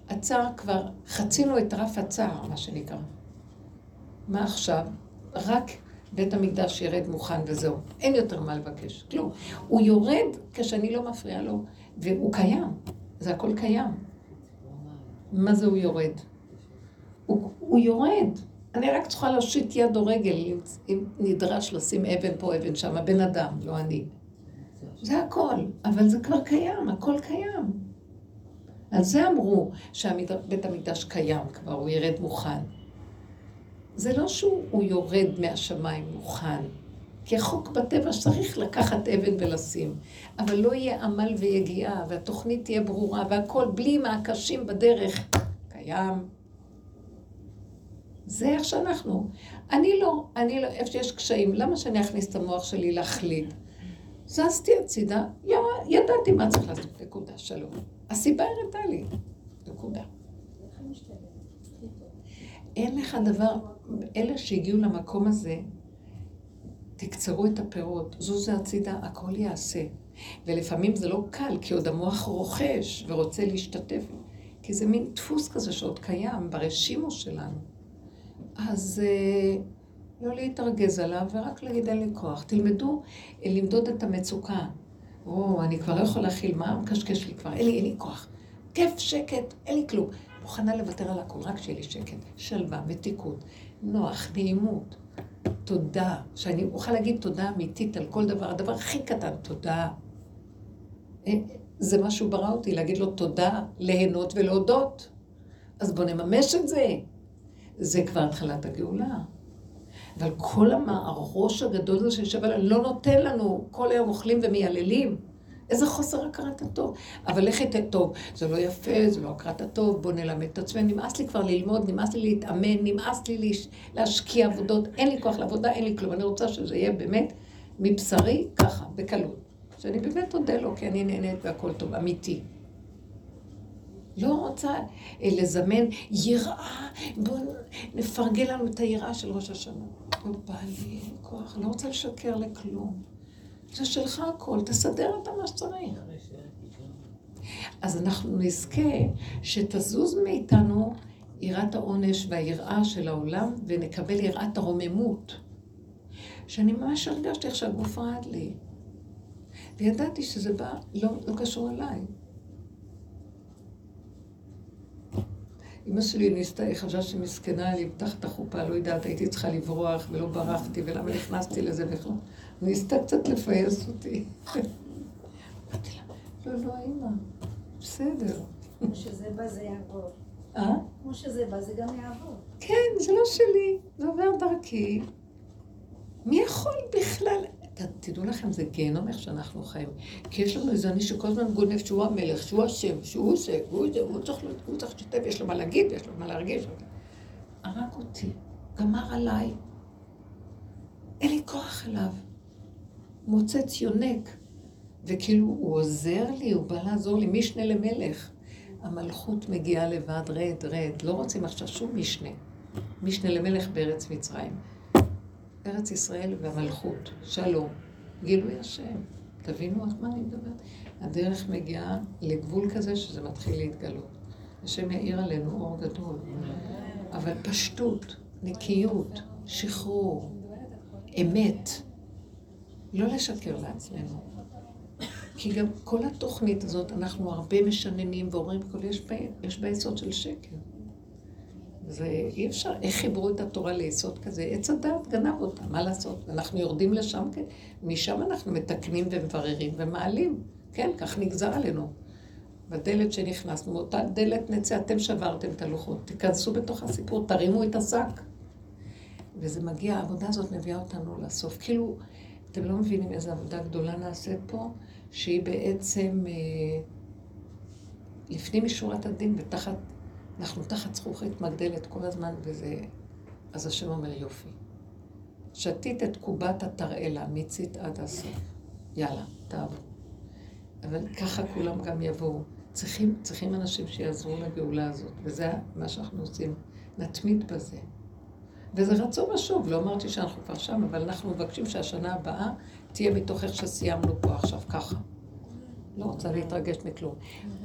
הצער כבר, חצינו את רף הצער, מה שנקרא. מה עכשיו? רק בית המקדש ירד מוכן וזהו. אין יותר מה לבקש, כלום. הוא יורד כשאני לא מפריעה לו, והוא קיים. זה הכל קיים. מה זה הוא יורד? הוא, הוא יורד. אני רק צריכה להושיט יד או רגל, אם, נדרש לשים אבן פה, אבן שם, הבן אדם, לא אני. זה הכל, אבל זה כבר קיים, הכל קיים. על זה אמרו שבית המקדש קיים כבר, הוא ירד מוכן. זה לא שהוא יורד מהשמיים מוכן, כי החוק בטבע שצריך לקחת אבן ולשים, אבל לא יהיה עמל ויגיעה, והתוכנית תהיה ברורה, והכל בלי מעקשים בדרך. קיים. זה איך שאנחנו. אני לא, אני לא, איפה שיש קשיים, למה שאני אכניס את המוח שלי להחליט? זזתי הצידה, ידעתי מה צריך לעשות, נקודה, שלום. הסיבה הראתה לי, נקודה. אין לך דבר, אלה שהגיעו למקום הזה, תקצרו את הפירות, זוזו הצידה, הכל יעשה. ולפעמים זה לא קל, כי עוד המוח רוכש ורוצה להשתתף, כי זה מין דפוס כזה שעוד קיים ברשימו שלנו. אז אה, לא להתרגז עליו ורק להגיד אין לי כוח. תלמדו למדוד את המצוקה. או, אני כבר לא יכולה להכיל, מה מקשקש לי כבר? אין לי, אין לי כוח. כיף, שקט, אין לי כלום. מוכנה לוותר על הכול, רק שיהיה לי שקט. שלווה, מתיקות, נוח, נעימות. תודה. שאני אוכל להגיד תודה אמיתית על כל דבר. הדבר הכי קטן, תודה. אה, זה מה שהוא ברא אותי, להגיד לו תודה, ליהנות ולהודות. אז בואו נממש את זה. זה כבר התחלת הגאולה. אבל כל הראש הגדול הזה שיושב עליו לא נותן לנו, כל היום אוכלים ומייללים. איזה חוסר הכרת הטוב. אבל יתה טוב? זה לא יפה, זה לא הכרת הטוב, בוא נלמד את עצמנו. נמאס לי כבר ללמוד, נמאס לי להתאמן, נמאס לי להשקיע עבודות, אין לי כוח לעבודה, אין לי כלום. אני רוצה שזה יהיה באמת מבשרי, ככה, בקלות. שאני באמת אודה לו, כי אני נהנית והכל טוב, אמיתי. לא רוצה אה, לזמן יראה, בואו נפרגן לנו את היראה של ראש השנה. לא בא לי, אין כוח, לא רוצה לשקר לכלום. זה שלך הכל, תסדר אותה מה שצריך. אז אנחנו נזכה שתזוז מאיתנו יראת העונש והיראה של העולם, ונקבל יראת הרוממות. שאני ממש הרגשתי איך שהגוף רעד לי. וידעתי שזה בא, לא, לא קשור אליי. אמא שלי ניסתה, היא חשבה שמסכנה, אני תחת החופה, לא יודעת, הייתי צריכה לברוח ולא ברחתי, ולמה נכנסתי לזה בכלל? ניסתה קצת לפייס אותי. אמרתי לה, לא, לא, אמא, בסדר. כמו שזה בא, זה יעבור. אה? כמו שזה בא, זה גם יעבור. כן, זה לא שלי, זה עובר דרכי. מי יכול בכלל? תדעו לכם, זה גיהנום איך שאנחנו חיים. כי יש לנו איזה אני שכל הזמן גונב שהוא המלך, שהוא השם, שהוא זה, הוא זה, הוא צריך, לשתף, יש לו מה להגיד, יש לו מה להרגיש. הרג אותי, גמר עליי. אין לי כוח אליו. מוצץ יונק. וכאילו, הוא עוזר לי, הוא בא לעזור לי, משנה למלך. המלכות מגיעה לבד, רד, רד. לא רוצים עכשיו שום משנה. משנה למלך בארץ מצרים. ארץ ישראל והמלכות, שלום, גילוי השם. תבינו על מה אני מדברת? הדרך מגיעה לגבול כזה שזה מתחיל להתגלות. השם יאיר עלינו אור גדול. אבל פשטות, נקיות, שחרור, אמת. לא לשקר לעצמנו. כי גם כל התוכנית הזאת, אנחנו הרבה משננים ואומרים, יש בה יסוד של שקר. זה אי אפשר, איך חיברו את התורה ליסוד כזה? עץ הדת גנב אותה, מה לעשות? אנחנו יורדים לשם, כן? משם אנחנו מתקנים ומבררים ומעלים. כן, כך נגזר עלינו. בדלת שנכנסנו, מאותה דלת נצא, אתם שברתם את הלוחות, תיכנסו בתוך הסיפור, תרימו את השק. וזה מגיע, העבודה הזאת מביאה אותנו לסוף. כאילו, אתם לא מבינים איזו עבודה גדולה נעשית פה, שהיא בעצם אה, לפנים משורת הדין ותחת אנחנו תחת זכוכית מגדלת כל הזמן, וזה... אז השם אומר יופי. שתית את קובת התרעלה, מיצית עד הסוף. יאללה, תעבור. אבל ככה כולם גם יבואו. צריכים, צריכים אנשים שיעזרו לגאולה הזאת, וזה מה שאנחנו עושים. נתמיד בזה. וזה רצון ושוב, לא אמרתי שאנחנו כבר שם, אבל אנחנו מבקשים שהשנה הבאה תהיה מתוך איך שסיימנו פה עכשיו, ככה. לא רוצה להתרגש מכלום.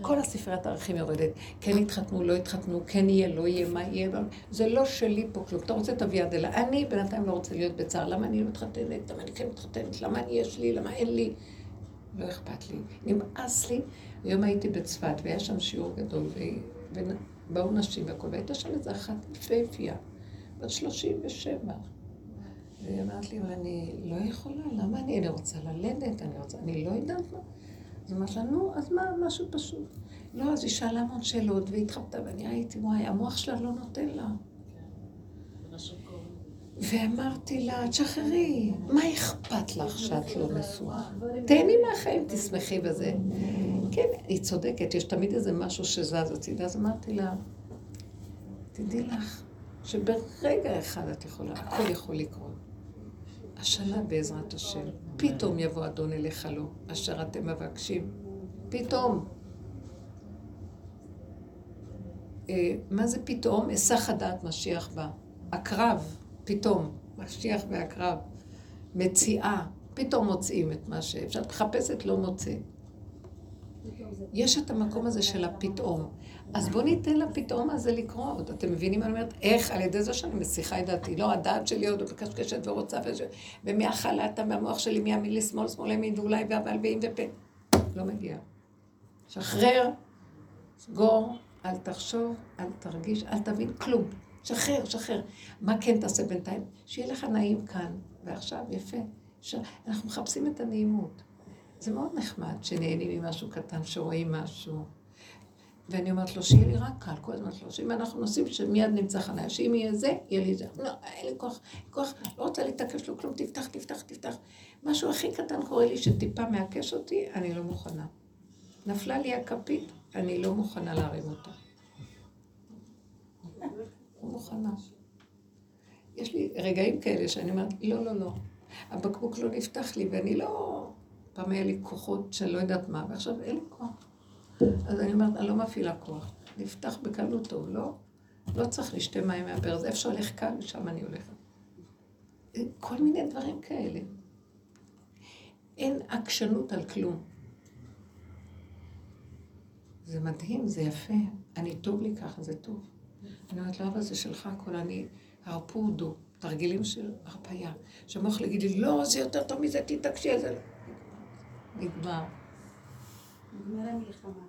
כל הספריית הערכים יורדת. כן יתחתנו, לא יתחתנו, כן יהיה, לא יהיה, מה יהיה. זה לא שלי פה כלום. אתה רוצה תביא עד אליי. אני בינתיים לא רוצה להיות בצער. למה אני לא מתחתנת? למה אני כן מתחתנת? למה אני יש לי? למה אין לי? לא אכפת לי. נמאס לי. היום הייתי בצפת, והיה שם שיעור גדול, ובאו נשים והכול, והייתה שם איזה אחת יפהפייה, בת 37. והיא אמרת לי, אבל אני לא יכולה, למה אני, אני רוצה ללדת, אני רוצה, אני לא יודעת מה. אז אמרת לה, נו, אז מה, משהו פשוט. לא, אז היא שאלה המון שאלות והתחבטה, ואני הייתי, וואי, המוח שלה לא נותן לה. ואמרתי לה, תשחררי, מה אכפת לך שאת לא נשואה? תהני מהחיים, תשמחי בזה. כן, היא צודקת, יש תמיד איזה משהו שזז הצידה, אז אמרתי לה, תדעי לך שברגע אחד את יכולה, הכל יכול לקרות. השנה בעזרת השם, פתאום יבוא אדון אליך לו, אשר אתם מבקשים. פתאום. אה, מה זה פתאום? היסח הדעת משיח בא. הקרב, פתאום, משיח והקרב. מציאה, פתאום מוצאים את מה שאפשר. מחפשת, לא מוצא. יש את המקום הזה של הפתאום. אז בואו ניתן לפתאום הזה לקרות. אתם מבינים מה אני אומרת? איך? על ידי זה שאני מסיחה את דעתי. לא, הדעת שלי עוד מקשקשת ורוצה, וש... ומהחלטה, מהמוח שלי, מימין לשמאל, שמאל ימין, ואולי ואבל ואם ופה. לא מגיע. שחרר, סגור, אל תחשוב, אל תרגיש, אל תבין כלום. שחרר, שחרר. מה כן תעשה בינתיים? שיהיה לך נעים כאן ועכשיו, יפה. ש... אנחנו מחפשים את הנעימות. זה מאוד נחמד שנהנים ממשהו קטן, שרואים משהו. ואני אומרת לו, שיהיה לי רק קל, כל הזמן שלו, שאם אנחנו נוסעים, שמיד נמצא חניה, שאם יהיה זה, יהיה לי זה. לא, אין לי כוח, כוח, לא רוצה להתעקש לו כלום, תפתח, תפתח, תפתח. משהו הכי קטן קורה לי שטיפה מעקש אותי, אני לא מוכנה. נפלה לי הכפית, אני לא מוכנה להרים אותה. לא מוכנה. יש לי רגעים כאלה שאני אומרת, לא, לא, לא. הבקבוק לא נפתח לי, ואני לא... פעם היה לי כוחות שאני לא יודעת מה, ועכשיו אין לי כוח. אז אני אומרת, אני לא מפעילה כוח. נפתח בקלות טוב, לא? לא צריך לשתי מים מהברז. איפה שהולך קל, שם אני הולכת. כל מיני דברים כאלה. אין עקשנות על כלום. זה מדהים, זה יפה. אני טוב לי ככה, זה טוב. אני אומרת, לא, אבל זה שלך הכל, אני הרפודו, תרגילים של הרפאיה. שהמוח יגיד לי, לא, זה יותר טוב מזה, תתעקשי על זה. נגמר. נגמרה מלחמה.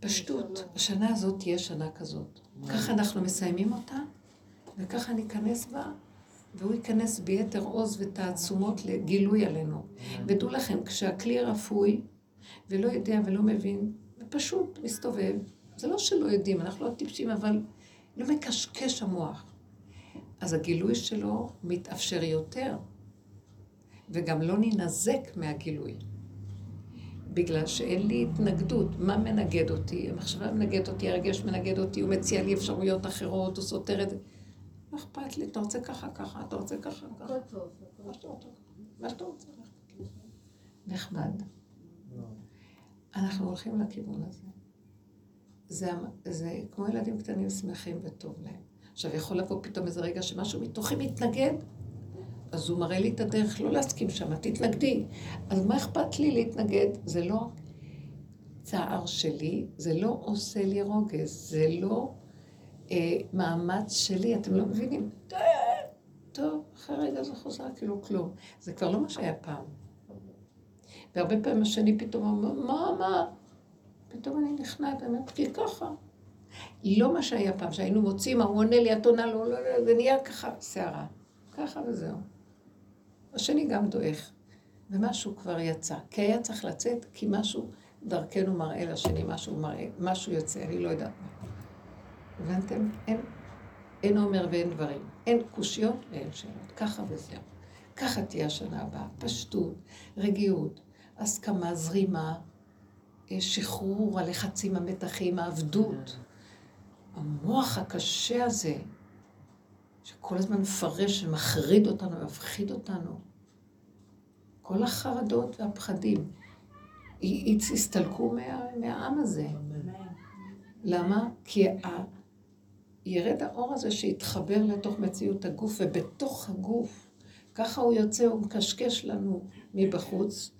פשטות, השנה הזאת תהיה שנה כזאת. ככה אנחנו מסיימים אותה, וככה ניכנס בה, והוא ייכנס ביתר עוז ותעצומות לגילוי עלינו. ודעו לכם, כשהכלי רפוי, ולא יודע ולא מבין, ופשוט מסתובב, זה לא שלא יודעים, אנחנו לא טיפשים, אבל לא מקשקש המוח. אז הגילוי שלו מתאפשר יותר, וגם לא ננזק מהגילוי. בגלל שאין לי התנגדות. מה מנגד אותי? המחשבה מנגדת אותי, הרגש מנגד אותי, הוא מציע לי אפשרויות אחרות, הוא סותר את זה. לא אכפת לי, אתה רוצה ככה, ככה, אתה רוצה ככה, ככה. מה. מה שאתה רוצה. נחמד. אנחנו הולכים לכיוון הזה. זה, זה כמו ילדים קטנים שמחים וטוב להם. עכשיו, יכול לבוא פתאום איזה רגע שמשהו מתוכי מתנגד, אז הוא מראה לי את הדרך לא להסכים שם, תתנגדי. אז מה אכפת לי להתנגד? זה לא צער שלי, זה לא עושה לי רוגז, זה לא אה, מאמץ שלי, אתם לא מבינים? טוב, אחרי רגע זה חוזר כאילו כלום. זה כבר לא מה שהיה פעם. והרבה פעמים השני פתאום אומר, מה, מה? פתאום אני נכנעת, אני אומרת, כי ככה. לא מה שהיה פעם, שהיינו מוצאים, ההוא עונה לי, את עונה לו, לא, לא, זה נהיה ככה, שערה. ככה וזהו. השני גם דועך. ומשהו כבר יצא. כי היה צריך לצאת, כי משהו דרכנו מראה לשני, משהו מראה, משהו יוצא, אני לא יודעת מה. הבנתם? אין, אין אומר ואין דברים. אין קושיות ואין שאלות. ככה וזהו. ככה תהיה השנה הבאה. פשטות, רגיעות, הסכמה, זרימה, אה, שחרור הלחצים, המתחים, העבדות. המוח הקשה הזה, שכל הזמן מפרש ומחריד אותנו, מפחיד אותנו. כל החרדות והפחדים הסתלקו מה, מהעם הזה. למה? כי ה... ירד האור הזה שהתחבר לתוך מציאות הגוף, ובתוך הגוף, ככה הוא יוצא, הוא מקשקש לנו מבחוץ,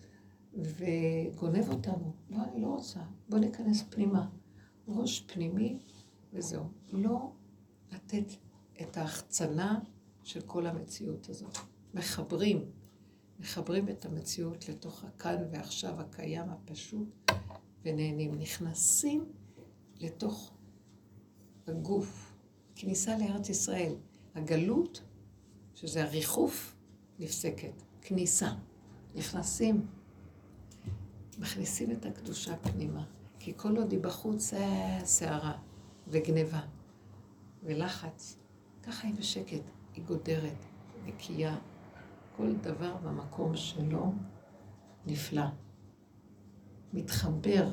וגונב אותנו. לא, אני לא רוצה. בואו ניכנס פנימה. ראש פנימי, וזהו. לא לתת את ההחצנה של כל המציאות הזאת. מחברים, מחברים את המציאות לתוך הכאן ועכשיו הקיים הפשוט, ונהנים. נכנסים לתוך הגוף. כניסה לארץ ישראל. הגלות שזה הריחוף, נפסקת. כניסה. נכנסים, מכניסים את הקדושה פנימה. כי כל עוד היא בחוץ זה סערה וגניבה ולחץ. ככה היא בשקט, היא גודרת, נקייה. כל דבר במקום שלו נפלא. מתחבר,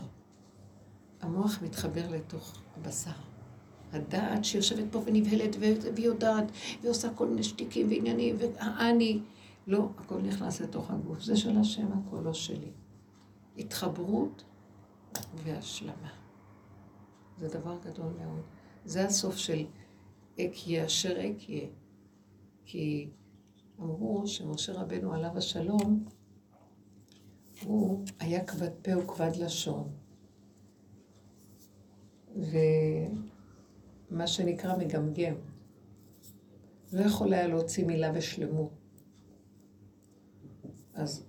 המוח מתחבר לתוך הבשר. הדעת שיושבת פה ונבהלת והיא יודעת, ועושה כל מיני שטיקים ועניינים, והאני, לא, הכל נכנס לתוך הגוף. זה של השם, הכל לא שלי. התחברות והשלמה. זה דבר גדול מאוד. זה הסוף של אקיה אשר אקיה. כי אמרו שמשה רבנו עליו השלום, הוא היה כבד פה וכבד לשון. ומה שנקרא מגמגם. לא יכול היה להוציא מילה בשלמות. אז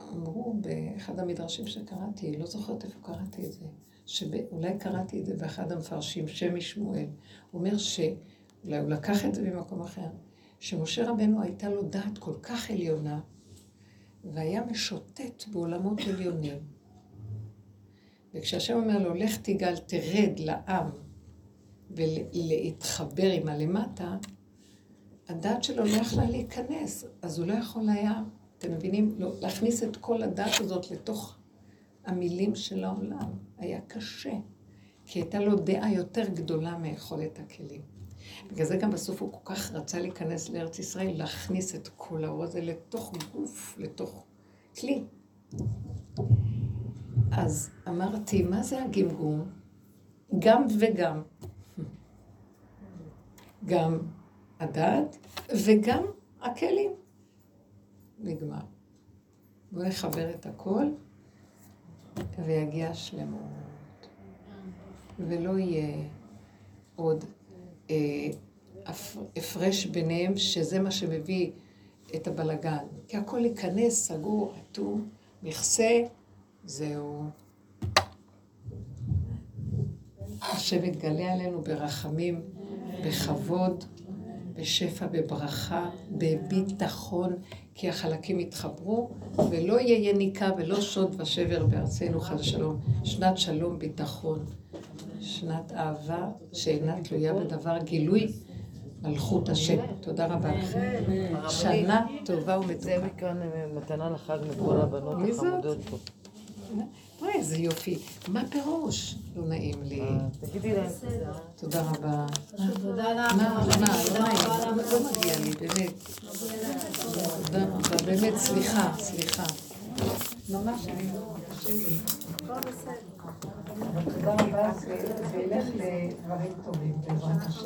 אמרו באחד המדרשים שקראתי, לא זוכרת איפה קראתי את זה, שאולי קראתי את זה באחד המפרשים, שמי שמואל. הוא אומר שאולי הוא לקח את זה ממקום אחר, שמשה רבנו הייתה לו דעת כל כך עליונה, והיה משוטט בעולמות עליונים. וכשהשם אומר לו, לך תיגל, תרד לעם ולהתחבר עם הלמטה, הדעת שלו לא יכלה להיכנס, אז הוא לא יכול היה אתם מבינים? לא, להכניס את כל הדת הזאת לתוך המילים של העולם היה קשה, כי הייתה לו דעה יותר גדולה מיכולת הכלים. בגלל זה גם בסוף הוא כל כך רצה להיכנס לארץ ישראל, להכניס את כל האור הזה לתוך גוף, לתוך כלי. אז אמרתי, מה זה הגמגום? גם וגם. גם הדעת וגם הכלים. נגמר. בואו נחבר את הכל ויגיע השלמות. ולא יהיה עוד אה, הפרש ביניהם, שזה מה שמביא את הבלגן. כי הכל ייכנס, סגור, אטום, מכסה, זהו. השם יתגלה עלינו ברחמים, בכבוד, בשפע, בברכה, בביטחון. כי החלקים יתחברו, ולא יהיה יניקה ולא שוד ושבר בארצנו חס ושלום. שנת שלום, ביטחון, שנת אהבה שאינה תלויה בדבר גילוי מלכות השם. תודה רבה לכם. שנה טובה ומתוקה. זה מכאן מתנה לחג מכל הבנות החמודות פה. וואי, איזה יופי. מה פירוש? לא נעים לי. אה, תגידי להם. תודה רבה. תודה לך. מה, מה, לא. לא מגיע לי, באמת. תודה רבה. באמת, סליחה, סליחה. ממש, אני לא... תודה רבה, וילך לדברים טובים, בעזרת השם.